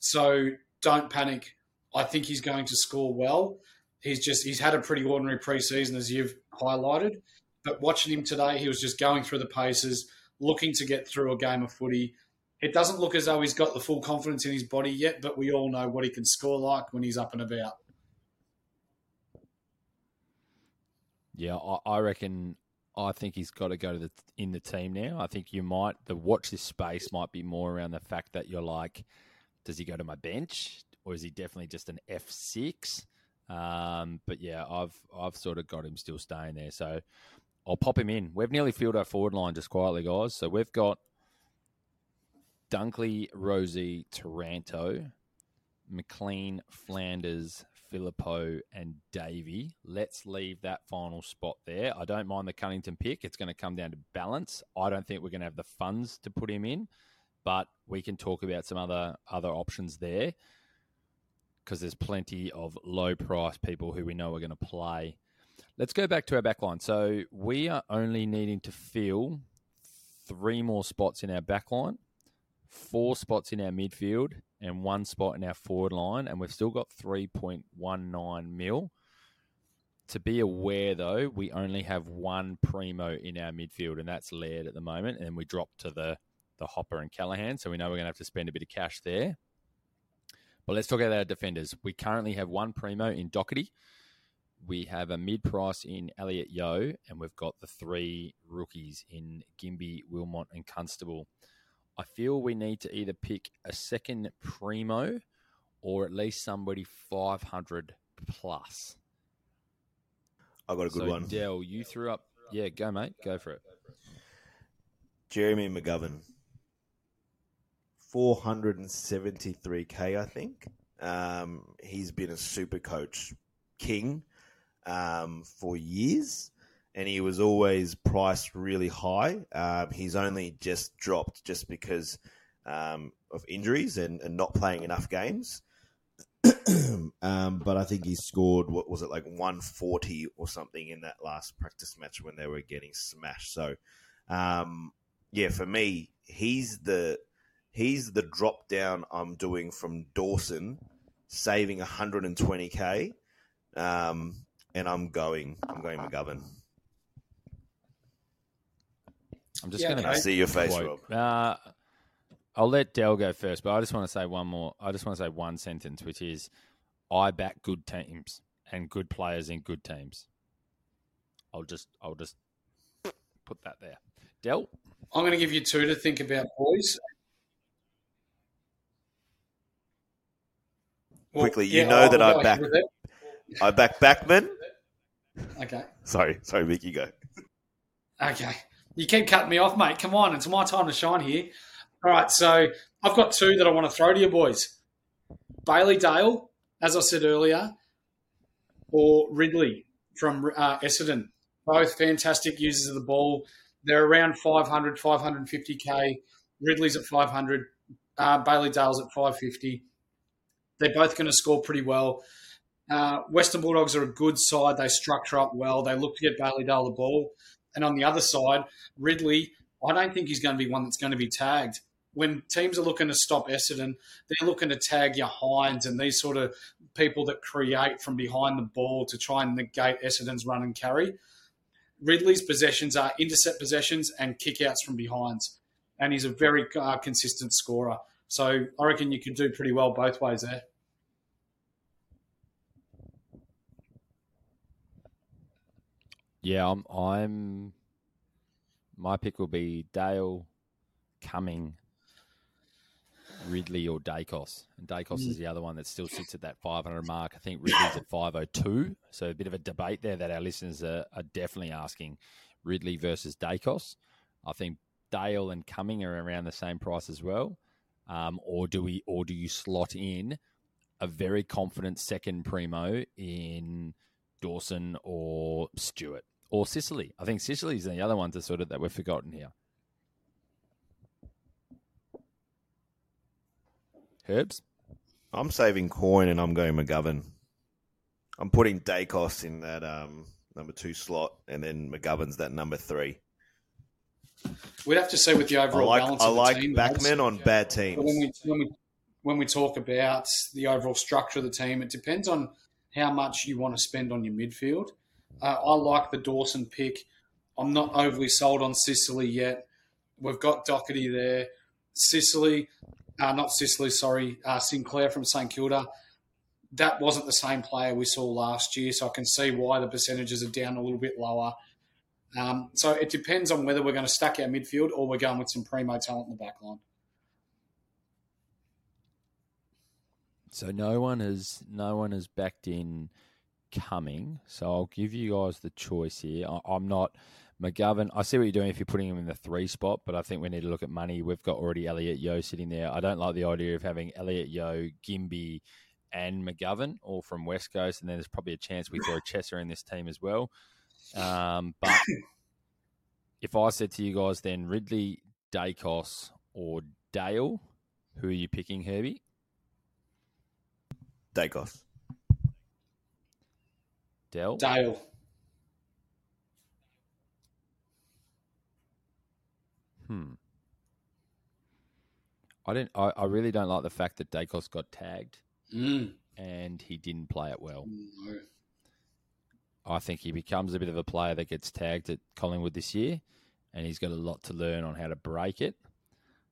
So don't panic I think he's going to score well. He's just he's had a pretty ordinary preseason as you've highlighted, but watching him today, he was just going through the paces, looking to get through a game of footy. It doesn't look as though he's got the full confidence in his body yet, but we all know what he can score like when he's up and about. Yeah, I, reckon. I think he's got to go to the in the team now. I think you might the watch this space might be more around the fact that you're like, does he go to my bench? Or is he definitely just an F six? Um, but yeah, I've I've sort of got him still staying there, so I'll pop him in. We've nearly filled our forward line just quietly, guys. So we've got Dunkley, Rosie, Taranto, McLean, Flanders, Phillipou, and Davey. Let's leave that final spot there. I don't mind the Cunnington pick. It's going to come down to balance. I don't think we're going to have the funds to put him in, but we can talk about some other other options there because there's plenty of low price people who we know are going to play. Let's go back to our backline. So we are only needing to fill three more spots in our backline, four spots in our midfield, and one spot in our forward line, and we've still got 3.19 mil. To be aware, though, we only have one primo in our midfield, and that's Laird at the moment, and we drop to the the Hopper and Callaghan, so we know we're going to have to spend a bit of cash there. But let's talk about our defenders. We currently have one primo in Docherty. We have a mid price in Elliot Yeo, and we've got the three rookies in Gimby, Wilmot, and Constable. I feel we need to either pick a second primo or at least somebody 500 plus. I got a good so, one. Dell, you threw up. Yeah, go, mate. Go for it. Jeremy McGovern. 473k, I think. Um, he's been a super coach king um, for years, and he was always priced really high. Um, he's only just dropped just because um, of injuries and, and, not playing enough games. [clears throat] um, but I think he scored what was it like 140 or something in that last practice match when they were getting smashed. So, um, yeah, for me, he's the he's the drop down I'm doing from Dawson, saving 120k, um, and I'm going I'm going McGovern. I'm just Yeah, going I okay. see your face, quote. Rob. Uh, I'll let Dell go first, but I just want to say one more. I just want to say one sentence, which is, I back good teams and good players in good teams. I'll just, I'll just put that there. Dell, I'm going to give you two to think about, boys. Well, Quickly, you know I'll that I back. I back Backman. Okay. Sorry, sorry, Vicky, go. Okay. You keep cutting me off, mate. Come on. It's my time to shine here. All right. So I've got two that I want to throw to you, boys Bailey Dale, as I said earlier, or Ridley from uh, Essendon. Both fantastic users of the ball. They're around 500, 550k. Ridley's at 500. Uh, Bailey Dale's at 550. They're both going to score pretty well. Uh, Western Bulldogs are a good side. They structure up well. They look to get Bailey Dale the ball. And on the other side, Ridley, I don't think he's going to be one that's going to be tagged. When teams are looking to stop Essendon, they're looking to tag your Hines and these sort of people that create from behind the ball to try and negate Essendon's run and carry. Ridley's possessions are intercept possessions and kickouts from behinds. And he's a very uh, consistent scorer. So I reckon you could do pretty well both ways there. Yeah, I'm, I'm. My pick will be Dale, Cumming, Ridley, or Daicos. And Daicos is the other one that still sits at that 500 mark. I think Ridley's at 502. So a bit of a debate there that our listeners are, are definitely asking Ridley versus Daicos. I think Dale and Cumming are around the same price as well. Um, or do we, or do you slot in a very confident second primo in Dawson or Stewart or Sicily? I think Sicily's the other one to sort of that we've forgotten here. Herbs. I'm saving coin and I'm going McGovern. I'm putting Daicos in that um, number two slot, and then McGovern's that number three. We'd have to see with the I overall like balance I of the like team. Backman on bad But teams. when we, when we when we talk about the overall structure of the team, it depends on how much you want to spend on your midfield. Uh, I like the Dawson pick. I'm not overly sold on Sicily yet. We've got Docherty there. Sicily, uh, not Sicily, sorry, uh, Sinclair from St Kilda. That wasn't the same player we saw last year, so I can see why the percentages are down a little bit lower. Um, so it depends on whether we're going to stack our midfield or we're going with some primo talent in the back line. So no one has no one has backed in coming. So I'll give you guys the choice here. I, I'm not McGovern. I see what you're doing if you're putting him in the three spot, but I think we need to look at money. We've got already Elliot Yeo sitting there. I don't like the idea of having Elliot Yeo, Gimby, and McGovern all from West Coast, and then there's probably a chance we throw Chesser in this team as well. Um, but [coughs] if I said to you guys then Ridley, Daicos, or Dale, who are you picking, Herbie? Daicos. Dell? Dale. Hmm. I didn't. I, I really don't like the fact that Daicos got tagged Mm. and he didn't play it well. No. I think he becomes a bit of a player that gets tagged at Collingwood this year, and he's got a lot to learn on how to break it.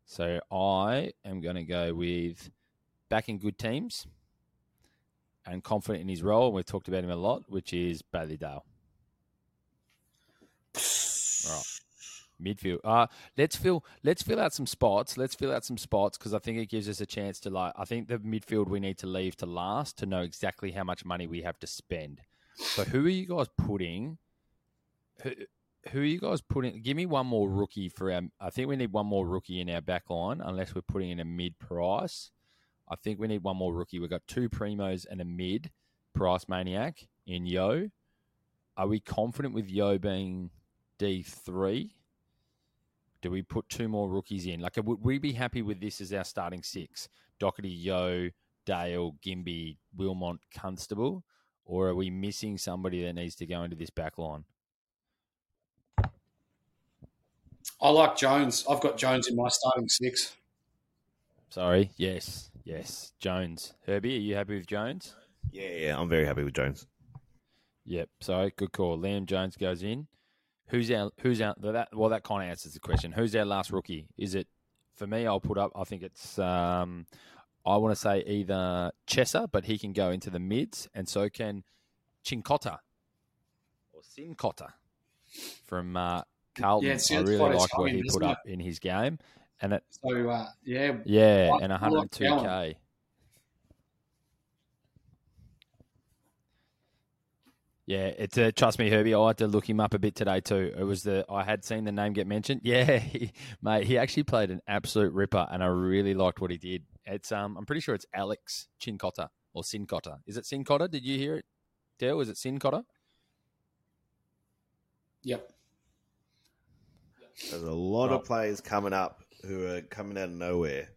So I am going to go with backing good teams and confident in his role. We've talked about him a lot, which is Bailey Dale. Right. Midfield. Uh, let's fill. Let's fill out some spots. Let's fill out some spots because I think it gives us a chance to like. I think the midfield we need to leave to last to know exactly how much money we have to spend. So who are you guys putting? Who, who are you guys putting? Give me one more rookie for our. I think we need one more rookie in our back line, unless we're putting in a mid price. I think we need one more rookie. We've got two primos and a mid price maniac in Yeo. Are we confident with Yeo being D three? Do we put two more rookies in? Like, would we be happy with this as our starting six? Docherty, Yeo, Dale, Gimby, Wilmot, Constable, or are we missing somebody that needs to go into this back line? I like Jones. I've got Jones in my starting six. Sorry. Yes. Yes. Jones. Herbie, are you happy with Jones? Yeah, yeah, I'm very happy with Jones. Yep. So good call. Liam Jones goes in. Who's our who's our that well that kind of answers the question. Who's our last rookie? Is it for me? I'll put up. I think it's um, I want to say either Chesser, but he can go into the mids, and so can Cincotta or Sincotta from uh, Carlton. Yeah, I really like what he put doesn't up in his game, and it So uh, yeah, yeah, I- and 102k. Yeah, it's uh, trust me, Herbie. I had to look him up a bit today too. It was the I had seen the name get mentioned. [laughs] Yeah, he, mate, he actually played an absolute ripper, and I really liked what he did. It's um, I'm pretty sure it's Alex Chincotta or Sincotta. Is it Sincotta? Did you hear it, Dale? Is it Sincotta? Yep. There's a lot Right. of players coming up who are coming out of nowhere.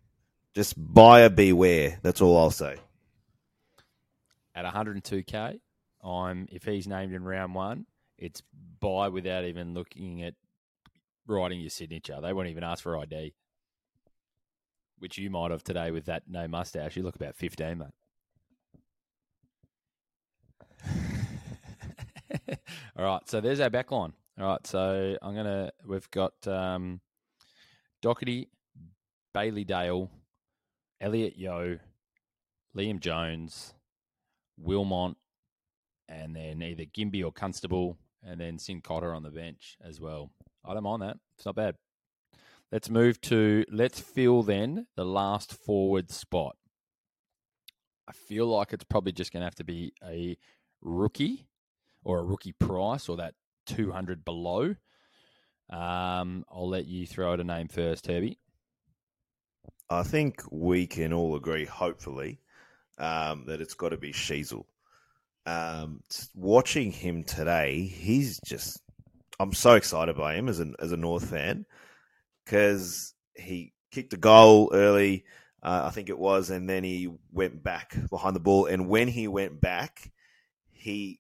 Just buyer beware. That's all I'll say. At 102k, I'm if he's named in round one, it's buy without even looking at writing your signature. They won't even ask for ID, which you might have today with that no mustache. You look about 15, mate. [laughs] All right, so there's our back line. All right, so I'm gonna. We've got um, Docherty, Bailey Dale, Elliot Yeo, Liam Jones, Wilmot, and then either Gimby or Constable, and then Cincotta on the bench as well. I don't mind that. It's not bad. Let's move to let's fill then the last forward spot. I feel like it's probably just going to have to be a rookie or a rookie price or that 200 below. Um, I'll let you throw out a name first, Herbie. I think we can all agree, hopefully, um, that it's got to be Sheezel. Um, watching him today, he's just. I'm so excited by him as a as a North fan because he kicked a goal early, uh, I think it was, and then he went back behind the ball. And when he went back, he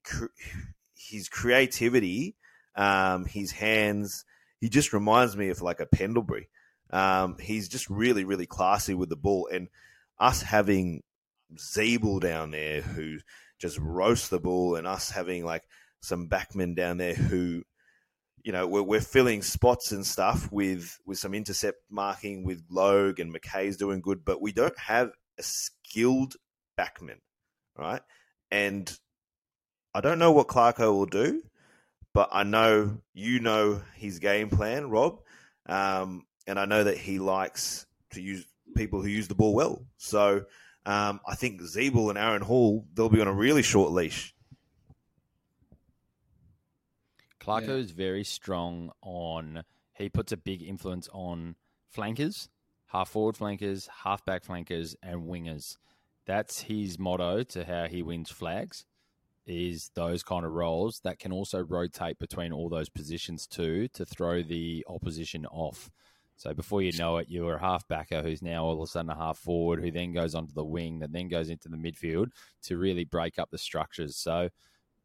his creativity, um, his hands, he just reminds me of like a Pendlebury. Um, he's just really, really classy with the ball. And us having Zeeble down there who just roasts the ball, and us having like some backmen down there who, you know, we're, we're filling spots and stuff with with some intercept marking with Logue and McKay's doing good, but we don't have a skilled backman, right? And I don't know what Clarko will do, but I know you know his game plan, Rob. Um, and I know that he likes to use people who use the ball well. So um, I think Zeeble and Aaron Hall they'll be on a really short leash. Clarko is very strong on. He puts a big influence on flankers, half forward flankers, half back flankers, and wingers. That's his motto to how he wins flags. Is those kind of roles that can also rotate between all those positions too to throw the opposition off. So before you know it, you're a half backer who's now all of a sudden a half forward, who then goes onto the wing, that then goes into the midfield to really break up the structures. So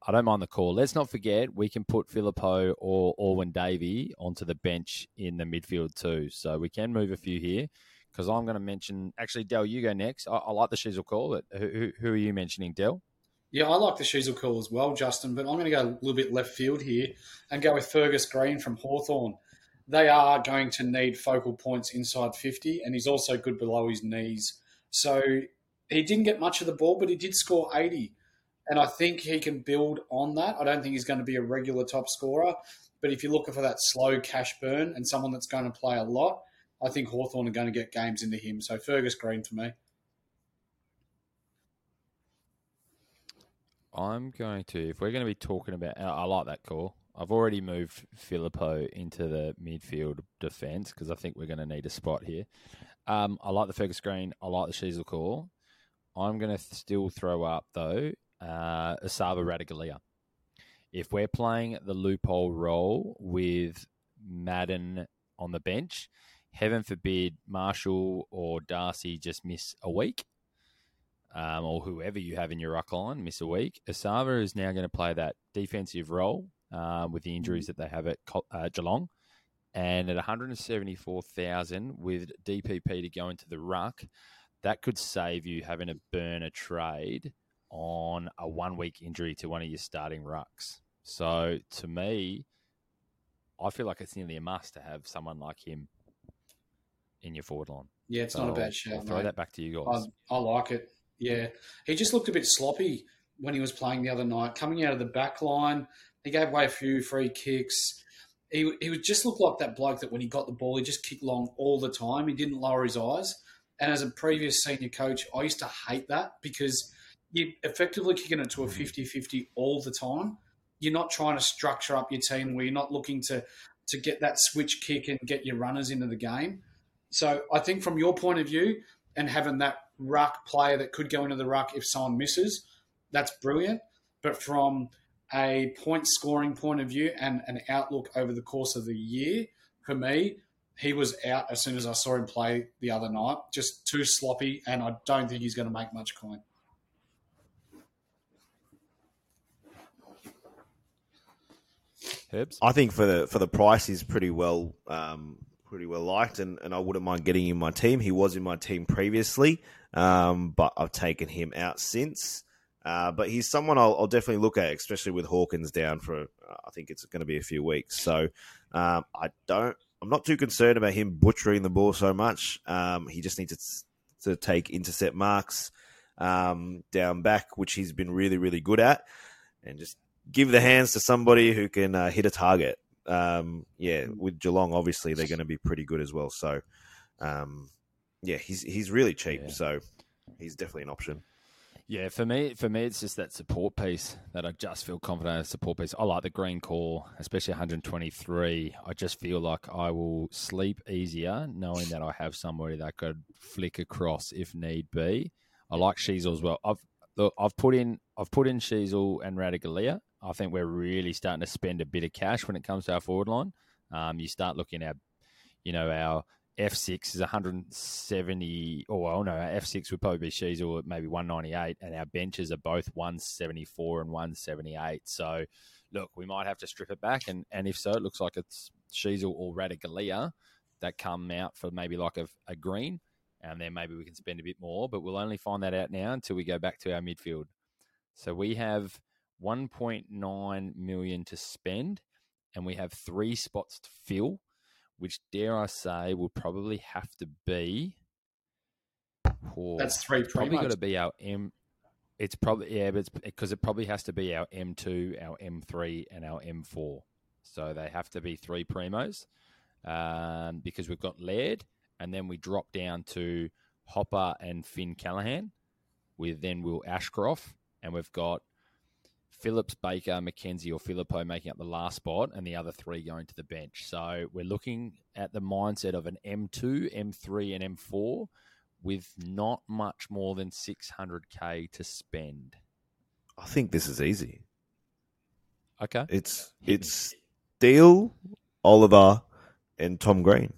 I don't mind the call. Let's not forget we can put Phillipou or Alwyn Davey onto the bench in the midfield too. So we can move a few here because I'm going to mention. Actually, Dell, you go next. I, I like the Sheezel call. Who, who, who are you mentioning, Dell? Yeah, I like the Sheezel call as well, Justin, but I'm going to go a little bit left field here and go with Fergus Greene from Hawthorn. They are going to need focal points inside 50, and he's also good below his knees. So he didn't get much of the ball, but he did score 80. And I think he can build on that. I don't think he's going to be a regular top scorer, but if you're looking for that slow cash burn and someone that's going to play a lot, I think Hawthorn are going to get games into him. So Fergus Greene for me. I'm going to, if we're going to be talking about, I like that call. I've already moved Phillipou into the midfield defence because I think we're going to need a spot here. Um, I like the Fergus Greene. I like the Sheezel call. I'm going to still throw up, though, uh, Esava Ratugolea. If we're playing the loophole role with Madden on the bench, heaven forbid Marshall or Darcy just miss a week. Um, or whoever you have in your ruck line miss a week, Esava is now going to play that defensive role uh, with the injuries that they have at uh, Geelong. And at 174,000 with DPP to go into the ruck, that could save you having to burn a trade on a one week injury to one of your starting rucks. So to me, I feel like it's nearly a must to have someone like him in your forward line. Yeah, it's So not a bad shout. I'll throw mate. that back to you guys. I, I like it. Yeah, he just looked a bit sloppy when he was playing the other night. Coming out of the back line, he gave away a few free kicks. He he would just look like that bloke that when he got the ball, he just kicked long all the time. He didn't lower his eyes. And as a previous senior coach, I used to hate that because you're effectively kicking it to a 50-50 all the time. You're not trying to structure up your team where you're not looking to to get that switch kick and get your runners into the game. So I think from your point of view, and having that ruck player that could go into the ruck if someone misses, that's brilliant. But from a point scoring point of view and an outlook over the course of the year, for me, he was out as soon as I saw him play the other night. Just too sloppy, and I don't think he's going to make much coin. Herbs? I think for the for the price, he's pretty well um, pretty well liked, and, and I wouldn't mind getting him in my team. He was in my team previously, um, but I've taken him out since. Uh, but he's someone I'll, I'll definitely look at, especially with Hawkins down for. Uh, I think it's going to be a few weeks, so um, I don't. I'm not too concerned about him butchering the ball so much. Um, he just needs to, to take intercept marks um, down back, which he's been really really good at, and just give the hands to somebody who can uh, hit a target. Um, yeah, with Geelong, obviously they're going to be pretty good as well. So, um, yeah, he's he's really cheap, Yeah. so he's definitely an option. Yeah, for me, for me, it's just that support piece that I just feel confident in. Support piece. I like the green core, especially 123. I just feel like I will sleep easier knowing that I have somebody that could flick across if need be. I like Sheezel as well. I've look, I've put in, I've put in Sheezel and Ratugolea. I think we're really starting to spend a bit of cash when it comes to our forward line. Um, you start looking at, you know, our F6 is 170, or well, no, our F6 would probably be Sheezel at maybe 198, and our benches are both 174 and 178. So, look, we might have to strip it back, and, and if so, it looks like it's Sheezel or Ratugolea that come out for maybe like a, a green, and then maybe we can spend a bit more, but we'll only find that out now until we go back to our midfield. So we have 1.9 million to spend, and we have three spots to fill which dare I say will probably have to be. Oh, That's three Probably got to be our M. It's probably yeah, but it's because it probably has to be our M two, our M three, and our M four. So they have to be three primos, um, because we've got Laird, and then we drop down to Hopper and Finn Callaghan, We then Will Ashcroft, and we've got Phillips, Baker, Mackenzie, or Phillipou making up the last spot, and the other three going to the bench. So we're looking at the mindset of an M2, M3, and M4 with not much more than 600k to spend. I think this is easy. Okay. It's it's Steele, Oliver, and Tom Green.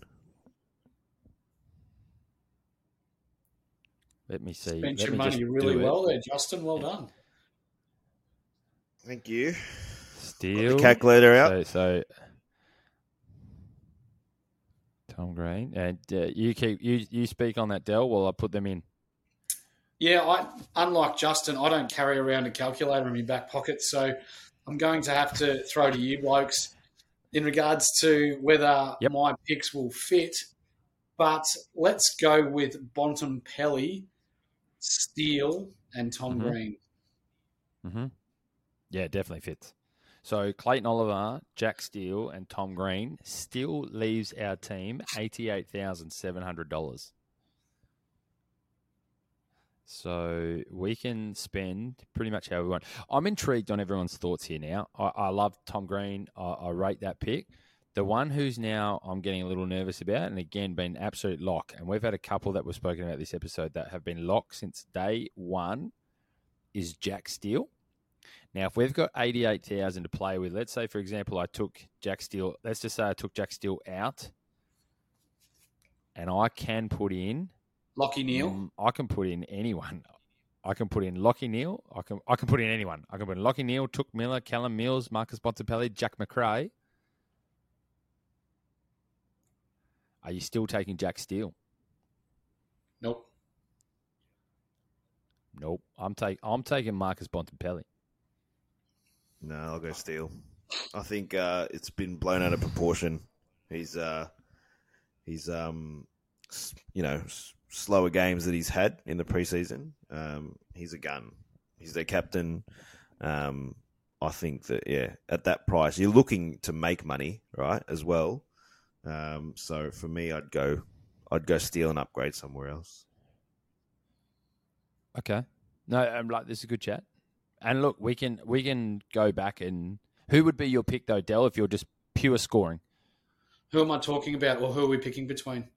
Let me see. Spent Let your me money really do it. well there, Justin. Well done. Thank you. Steele. calculator out. So, so Tom Green, and uh, you keep you you speak on that Dell while I put them in. Yeah, I unlike Justin, I don't carry around a calculator in my back pocket, so I'm going to have to throw to you blokes in regards to whether Yep. my picks will fit. But let's go with Bontempelli, Steele, and Tom Mhm. Green. Mm-hmm. Yeah, definitely fits. So Clayton Oliver, Jack Steele, and Tom Green still leaves our team eighty-eight thousand seven hundred dollars. So we can spend pretty much how we want. I'm intrigued on everyone's thoughts here now. I, I love Tom Green. I, I rate that pick. The one who's now I'm getting a little nervous about, and again been absolute lock, and we've had a couple that we've spoken about this episode that have been locked since day one, is Jack Steele. Now, if we've got 88,000 to play with, let's say, for example, I took Jack Steele, let's just say I took Jack Steele out and I can put in, Lachie Neale. mm, I can put in anyone. I can put in Lachie Neale. I can I can put in anyone. I can put in Lachie Neale, Touk Miller, Callum Mills, Marcus Bontempelli, Jack Macrae. Are you still taking Jack Steele? Nope. Nope. I'm take I'm taking Marcus Bontempelli. No, I'll go Steele. I think uh, it's been blown out of proportion. He's uh, he's um, you know slower games that he's had in the preseason. Um, he's a gun. He's their captain. Um, I think that yeah, at that price, you're looking to make money, right, as well. Um, so for me, I'd go, I'd go Steele and upgrade somewhere else. Okay, no, I'm like this is a good chat. And look, we can we can go back and who would be your pick though, Dell, if you're just pure scoring? Who am I talking about, or who are we picking between?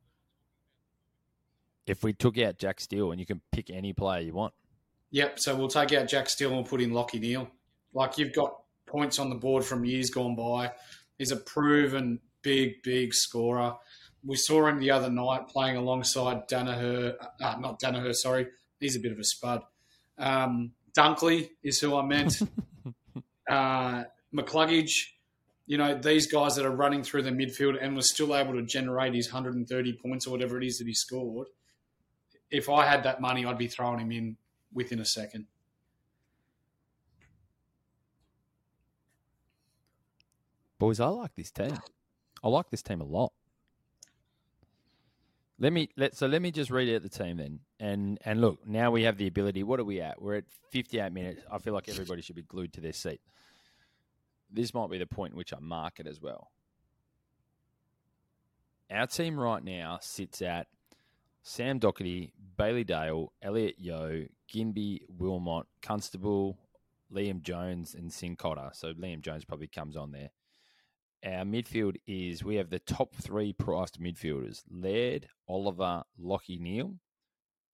If we took out Jack Steele and you can pick any player you want. Yep. So we'll take out Jack Steele and we'll put in Lachie Neale. Like you've got points on the board from years gone by. He's a proven big, big scorer. We saw him the other night playing alongside Daniher. Uh, not Daniher, sorry. He's a bit of a spud. Um, Dunkley is who I meant. [laughs] uh, McCluggage, you know, these guys that are running through the midfield and was still able to generate his 130 points or whatever it is that he scored. If I had that money, I'd be throwing him in within a second. Boys, I like this team. I like this team a lot. Let me let so let me just read out the team then. And and look, now we have the ability. What are we at? We're at 58 minutes. I feel like everybody should be glued to their seat. This might be the point in which I mark it as well. Our team right now sits at Sam Docherty, Bailey Dale, Elliot Yeo, Ginbey, Wilmot, Constable, Liam Jones, and Cincotta. So Liam Jones probably comes on there our midfield is we have the top three priced midfielders Laird, Oliver, Lachie Neale,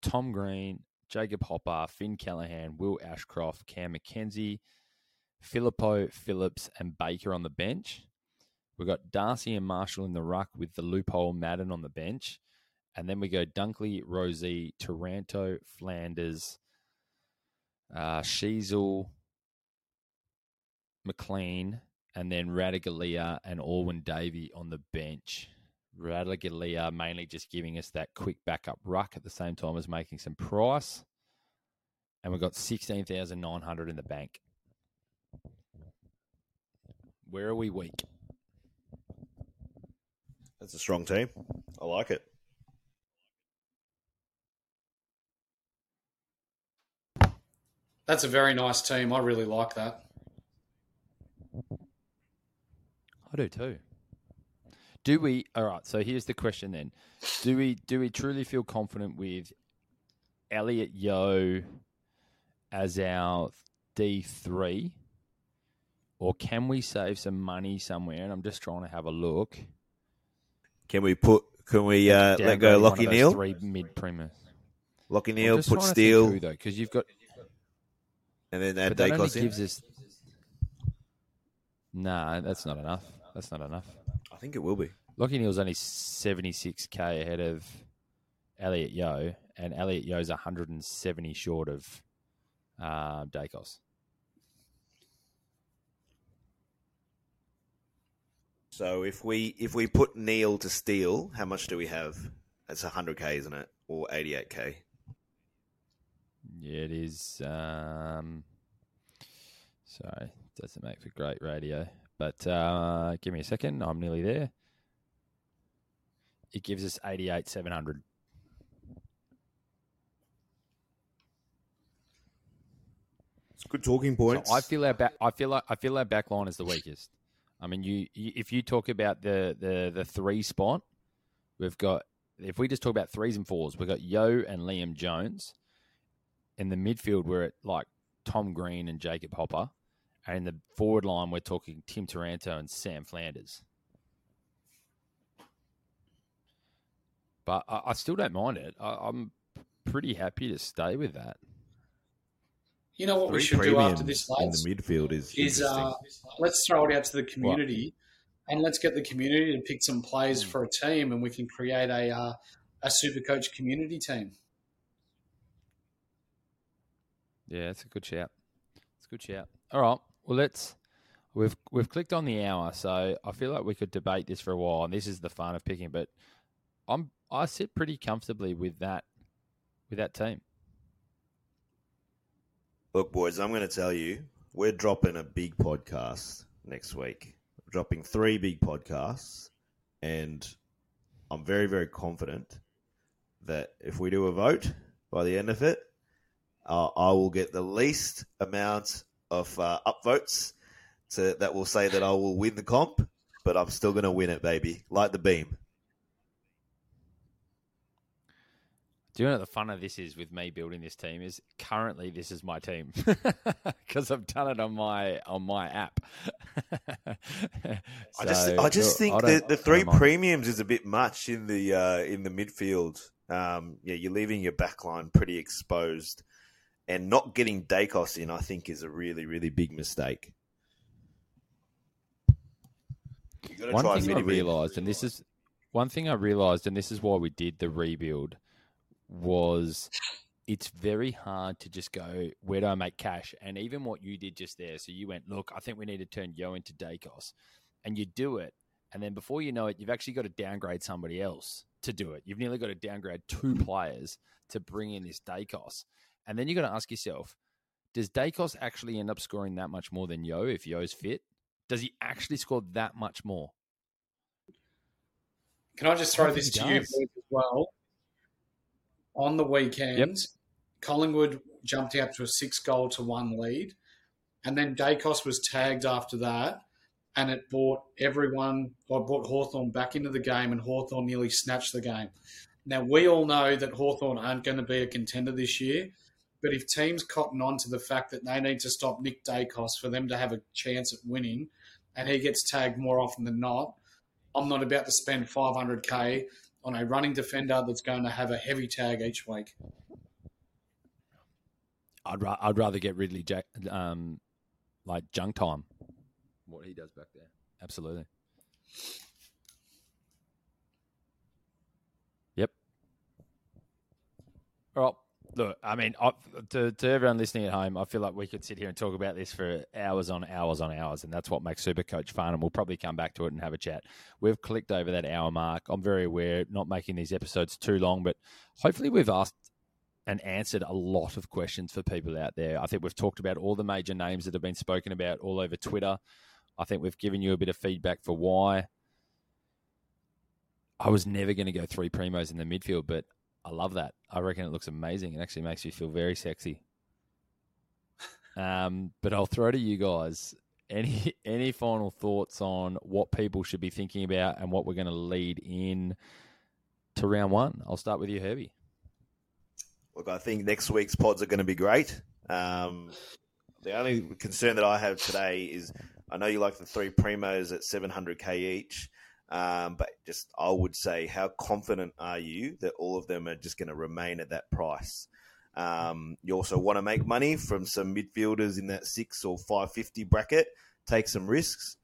Tom Green, Jacob Hopper, Finn Callaghan, Will Ashcroft, Cam Mackenzie, Phillipou, Phillips, and Baker on the bench. We've got Darcy and Marshall in the ruck with the loophole Madden on the bench. And then we go Dunkley, Rozee, Taranto, Flanders, uh, Sheezel, McLean, and then Ratugolea and Alwyn Davey on the bench. Ratugolea mainly just giving us that quick backup ruck at the same time as making some price. And we've got 16,900 in the bank. Where are we weak? That's a strong team. I like it. That's a very nice team. I really like that. I do too. Do we? All right. So here's the question then: Do we do we truly feel confident with Elliot Yeo as our D three, or can we save some money somewhere? And I'm just trying to have a look. Can we put? Can we uh, let go Lachie Neale? Three mid premise. Lachie Neale, put Steele though, because you've got, and then add Daicos in. Gives us, nah, that's not enough. That's not enough. I think it will be. Lachie Neale's only 76k ahead of Elliot Yeo, and Elliot Yeo's 170 short of uh, Daicos. So if we if we put Neale to Steele, how much do we have? That's 100k, isn't it, or 88k? Yeah, it is. Um, sorry, doesn't make for great radio. But uh, give me a second. I'm nearly there. It gives us 88, 700. It's good talking points. So I feel our back. I feel like I feel our back line is the weakest. I mean, you, you if you talk about the, the the three spot, we've got. If we just talk about threes and fours, we've got Yeo and Liam Jones. In the midfield, we're at like Tom Green and Jacob Hopper. And in the forward line, we're talking Tim Taranto and Sam Flanders. But I, I still don't mind it. I, am pretty happy to stay with that. You know what Three we should do after this, lads? In the midfield is is uh, let's throw it out to the community, what? and let's get the community to pick some players mm. for a team, and we can create a uh, a super coach community team. Yeah, it's a good shout. It's a good shout. All right. Well, let's. We've we've clicked on the hour, so I feel like we could debate this for a while. And this is the fun of picking, but I'm I sit pretty comfortably with that with that team. Look, boys, I'm going to tell you, we're dropping a big podcast next week. We're dropping three big podcasts, and I'm very, very confident that if we do a vote by the end of it, uh, I will get the least amount of uh, upvotes to, that will say that I will win the comp, but I'm still going to win it, baby. Light the beam. Do you know what the fun of this is with me building this team is currently this is my team [laughs] because I've done it on my on my app. [laughs] so, I just I just think I the, the three premiums is a bit much in the uh, in the midfield. Um, yeah, you're leaving your backline pretty exposed, and not getting Daicos in, I think, is a really really big mistake. One thing I realised, and this is one thing I realised, and this is why we did the rebuild was it's very hard to just go, where do I make cash? And even what you did just there, so you went, look, I think we need to turn Yeo into Daicos, And you do it. And then before you know it, you've actually got to downgrade somebody else to do it. You've nearly got to downgrade two [clears throat] players to bring in this Daicos. And then you've got to ask yourself, does Daicos actually end up scoring that much more than Yeo if Yeo's fit? Does he actually score that much more? Can I just throw I this to you as well? on the weekend, yep. Collingwood jumped out to a six goal to one lead. And then Daicos was tagged after that. And it brought everyone, I brought Hawthorn back into the game, and Hawthorn nearly snatched the game. Now, we all know that Hawthorn aren't going to be a contender this year. But if teams cotton on to the fact that they need to stop Nick Daicos for them to have a chance at winning, and he gets tagged more often than not, I'm not about to spend 500k on a running defender that's going to have a heavy tag each week. I'd ra- I'd rather get Ridley Jack um, like junk time. What he does back there, absolutely. Yep. All right. Look, I mean, I, to, to everyone listening at home, I feel like we could sit here and talk about this for hours on hours on hours, and that's what makes Super Coach fun. And we'll probably come back to it and have a chat. We've clicked over that hour mark. I'm very aware, not making these episodes too long, but hopefully we've asked and answered a lot of questions for people out there. I think we've talked about all the major names that have been spoken about all over Twitter. I think we've given you a bit of feedback for why. I was never going to go three primos in the midfield, but I love that. I reckon it looks amazing. It actually makes you feel very sexy. Um, but I'll throw to you guys. Any [laughs] any final thoughts on what people should be thinking about and what we're going to lead in to round one? I'll start with you, Herbie. Look, I think next week's pods are going to be great. Um, the only concern that I have today is I know you like the three primos at 700k each. Um, but just I would say, how confident are you that all of them are just going to remain at that price? Um, you also want to make money from some midfielders in that six or five fifty bracket. Take some risks.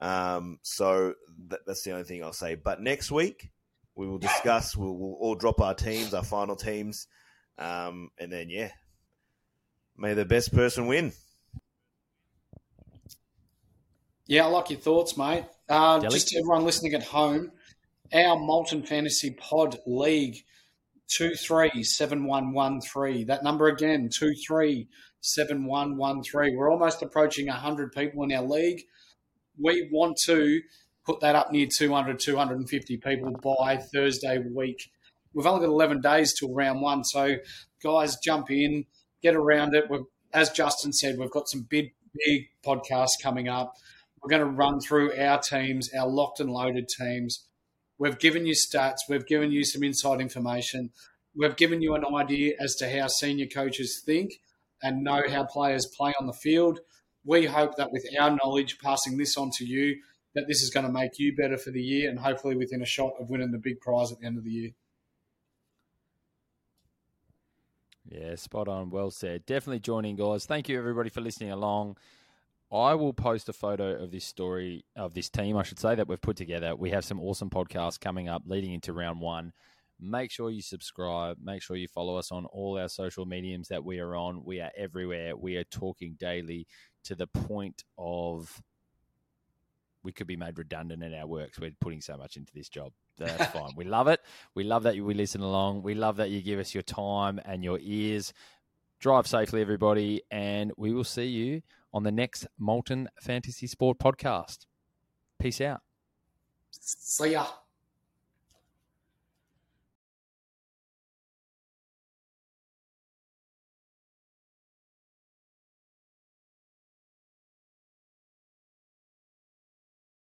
Um, so that, that's the only thing I'll say. But next week we will discuss. We'll, we'll all drop our teams, our final teams, um, and then yeah, may the best person win. Yeah, I like your thoughts, mate. Uh, just to everyone listening at home, our Molten Fantasy Pod League, 237113. That number again, 237113. We're almost approaching 100 people in our league. We want to put that up near 200, 250 people by Thursday week. We've only got 11 days till round one. So, guys, jump in, get around it. We're, as Justin said, we've got some big, big podcasts coming up. We're going to run through our teams, our locked and loaded teams. We've given you stats, we've given you some inside information, we've given you an idea as to how senior coaches think and know how players play on the field. We hope that with our knowledge, passing this on to you, that this is going to make you better for the year and hopefully within a shot of winning the big prize at the end of the year. Yeah, spot on. Well said. Definitely joining, guys. Thank you, everybody, for listening along. I will post a photo of this story of this team, I should say, that we've put together. We have some awesome podcasts coming up leading into round one. Make sure you subscribe. Make sure you follow us on all our social mediums that we are on. We are everywhere. We are talking daily to the point of we could be made redundant in our works. We're putting so much into this job. That's [laughs] fine. We love it. We love that you we listen along. We love that you give us your time and your ears. Drive safely, everybody, and we will see you on the next Molten Fantasy Sport podcast. Peace out. See ya.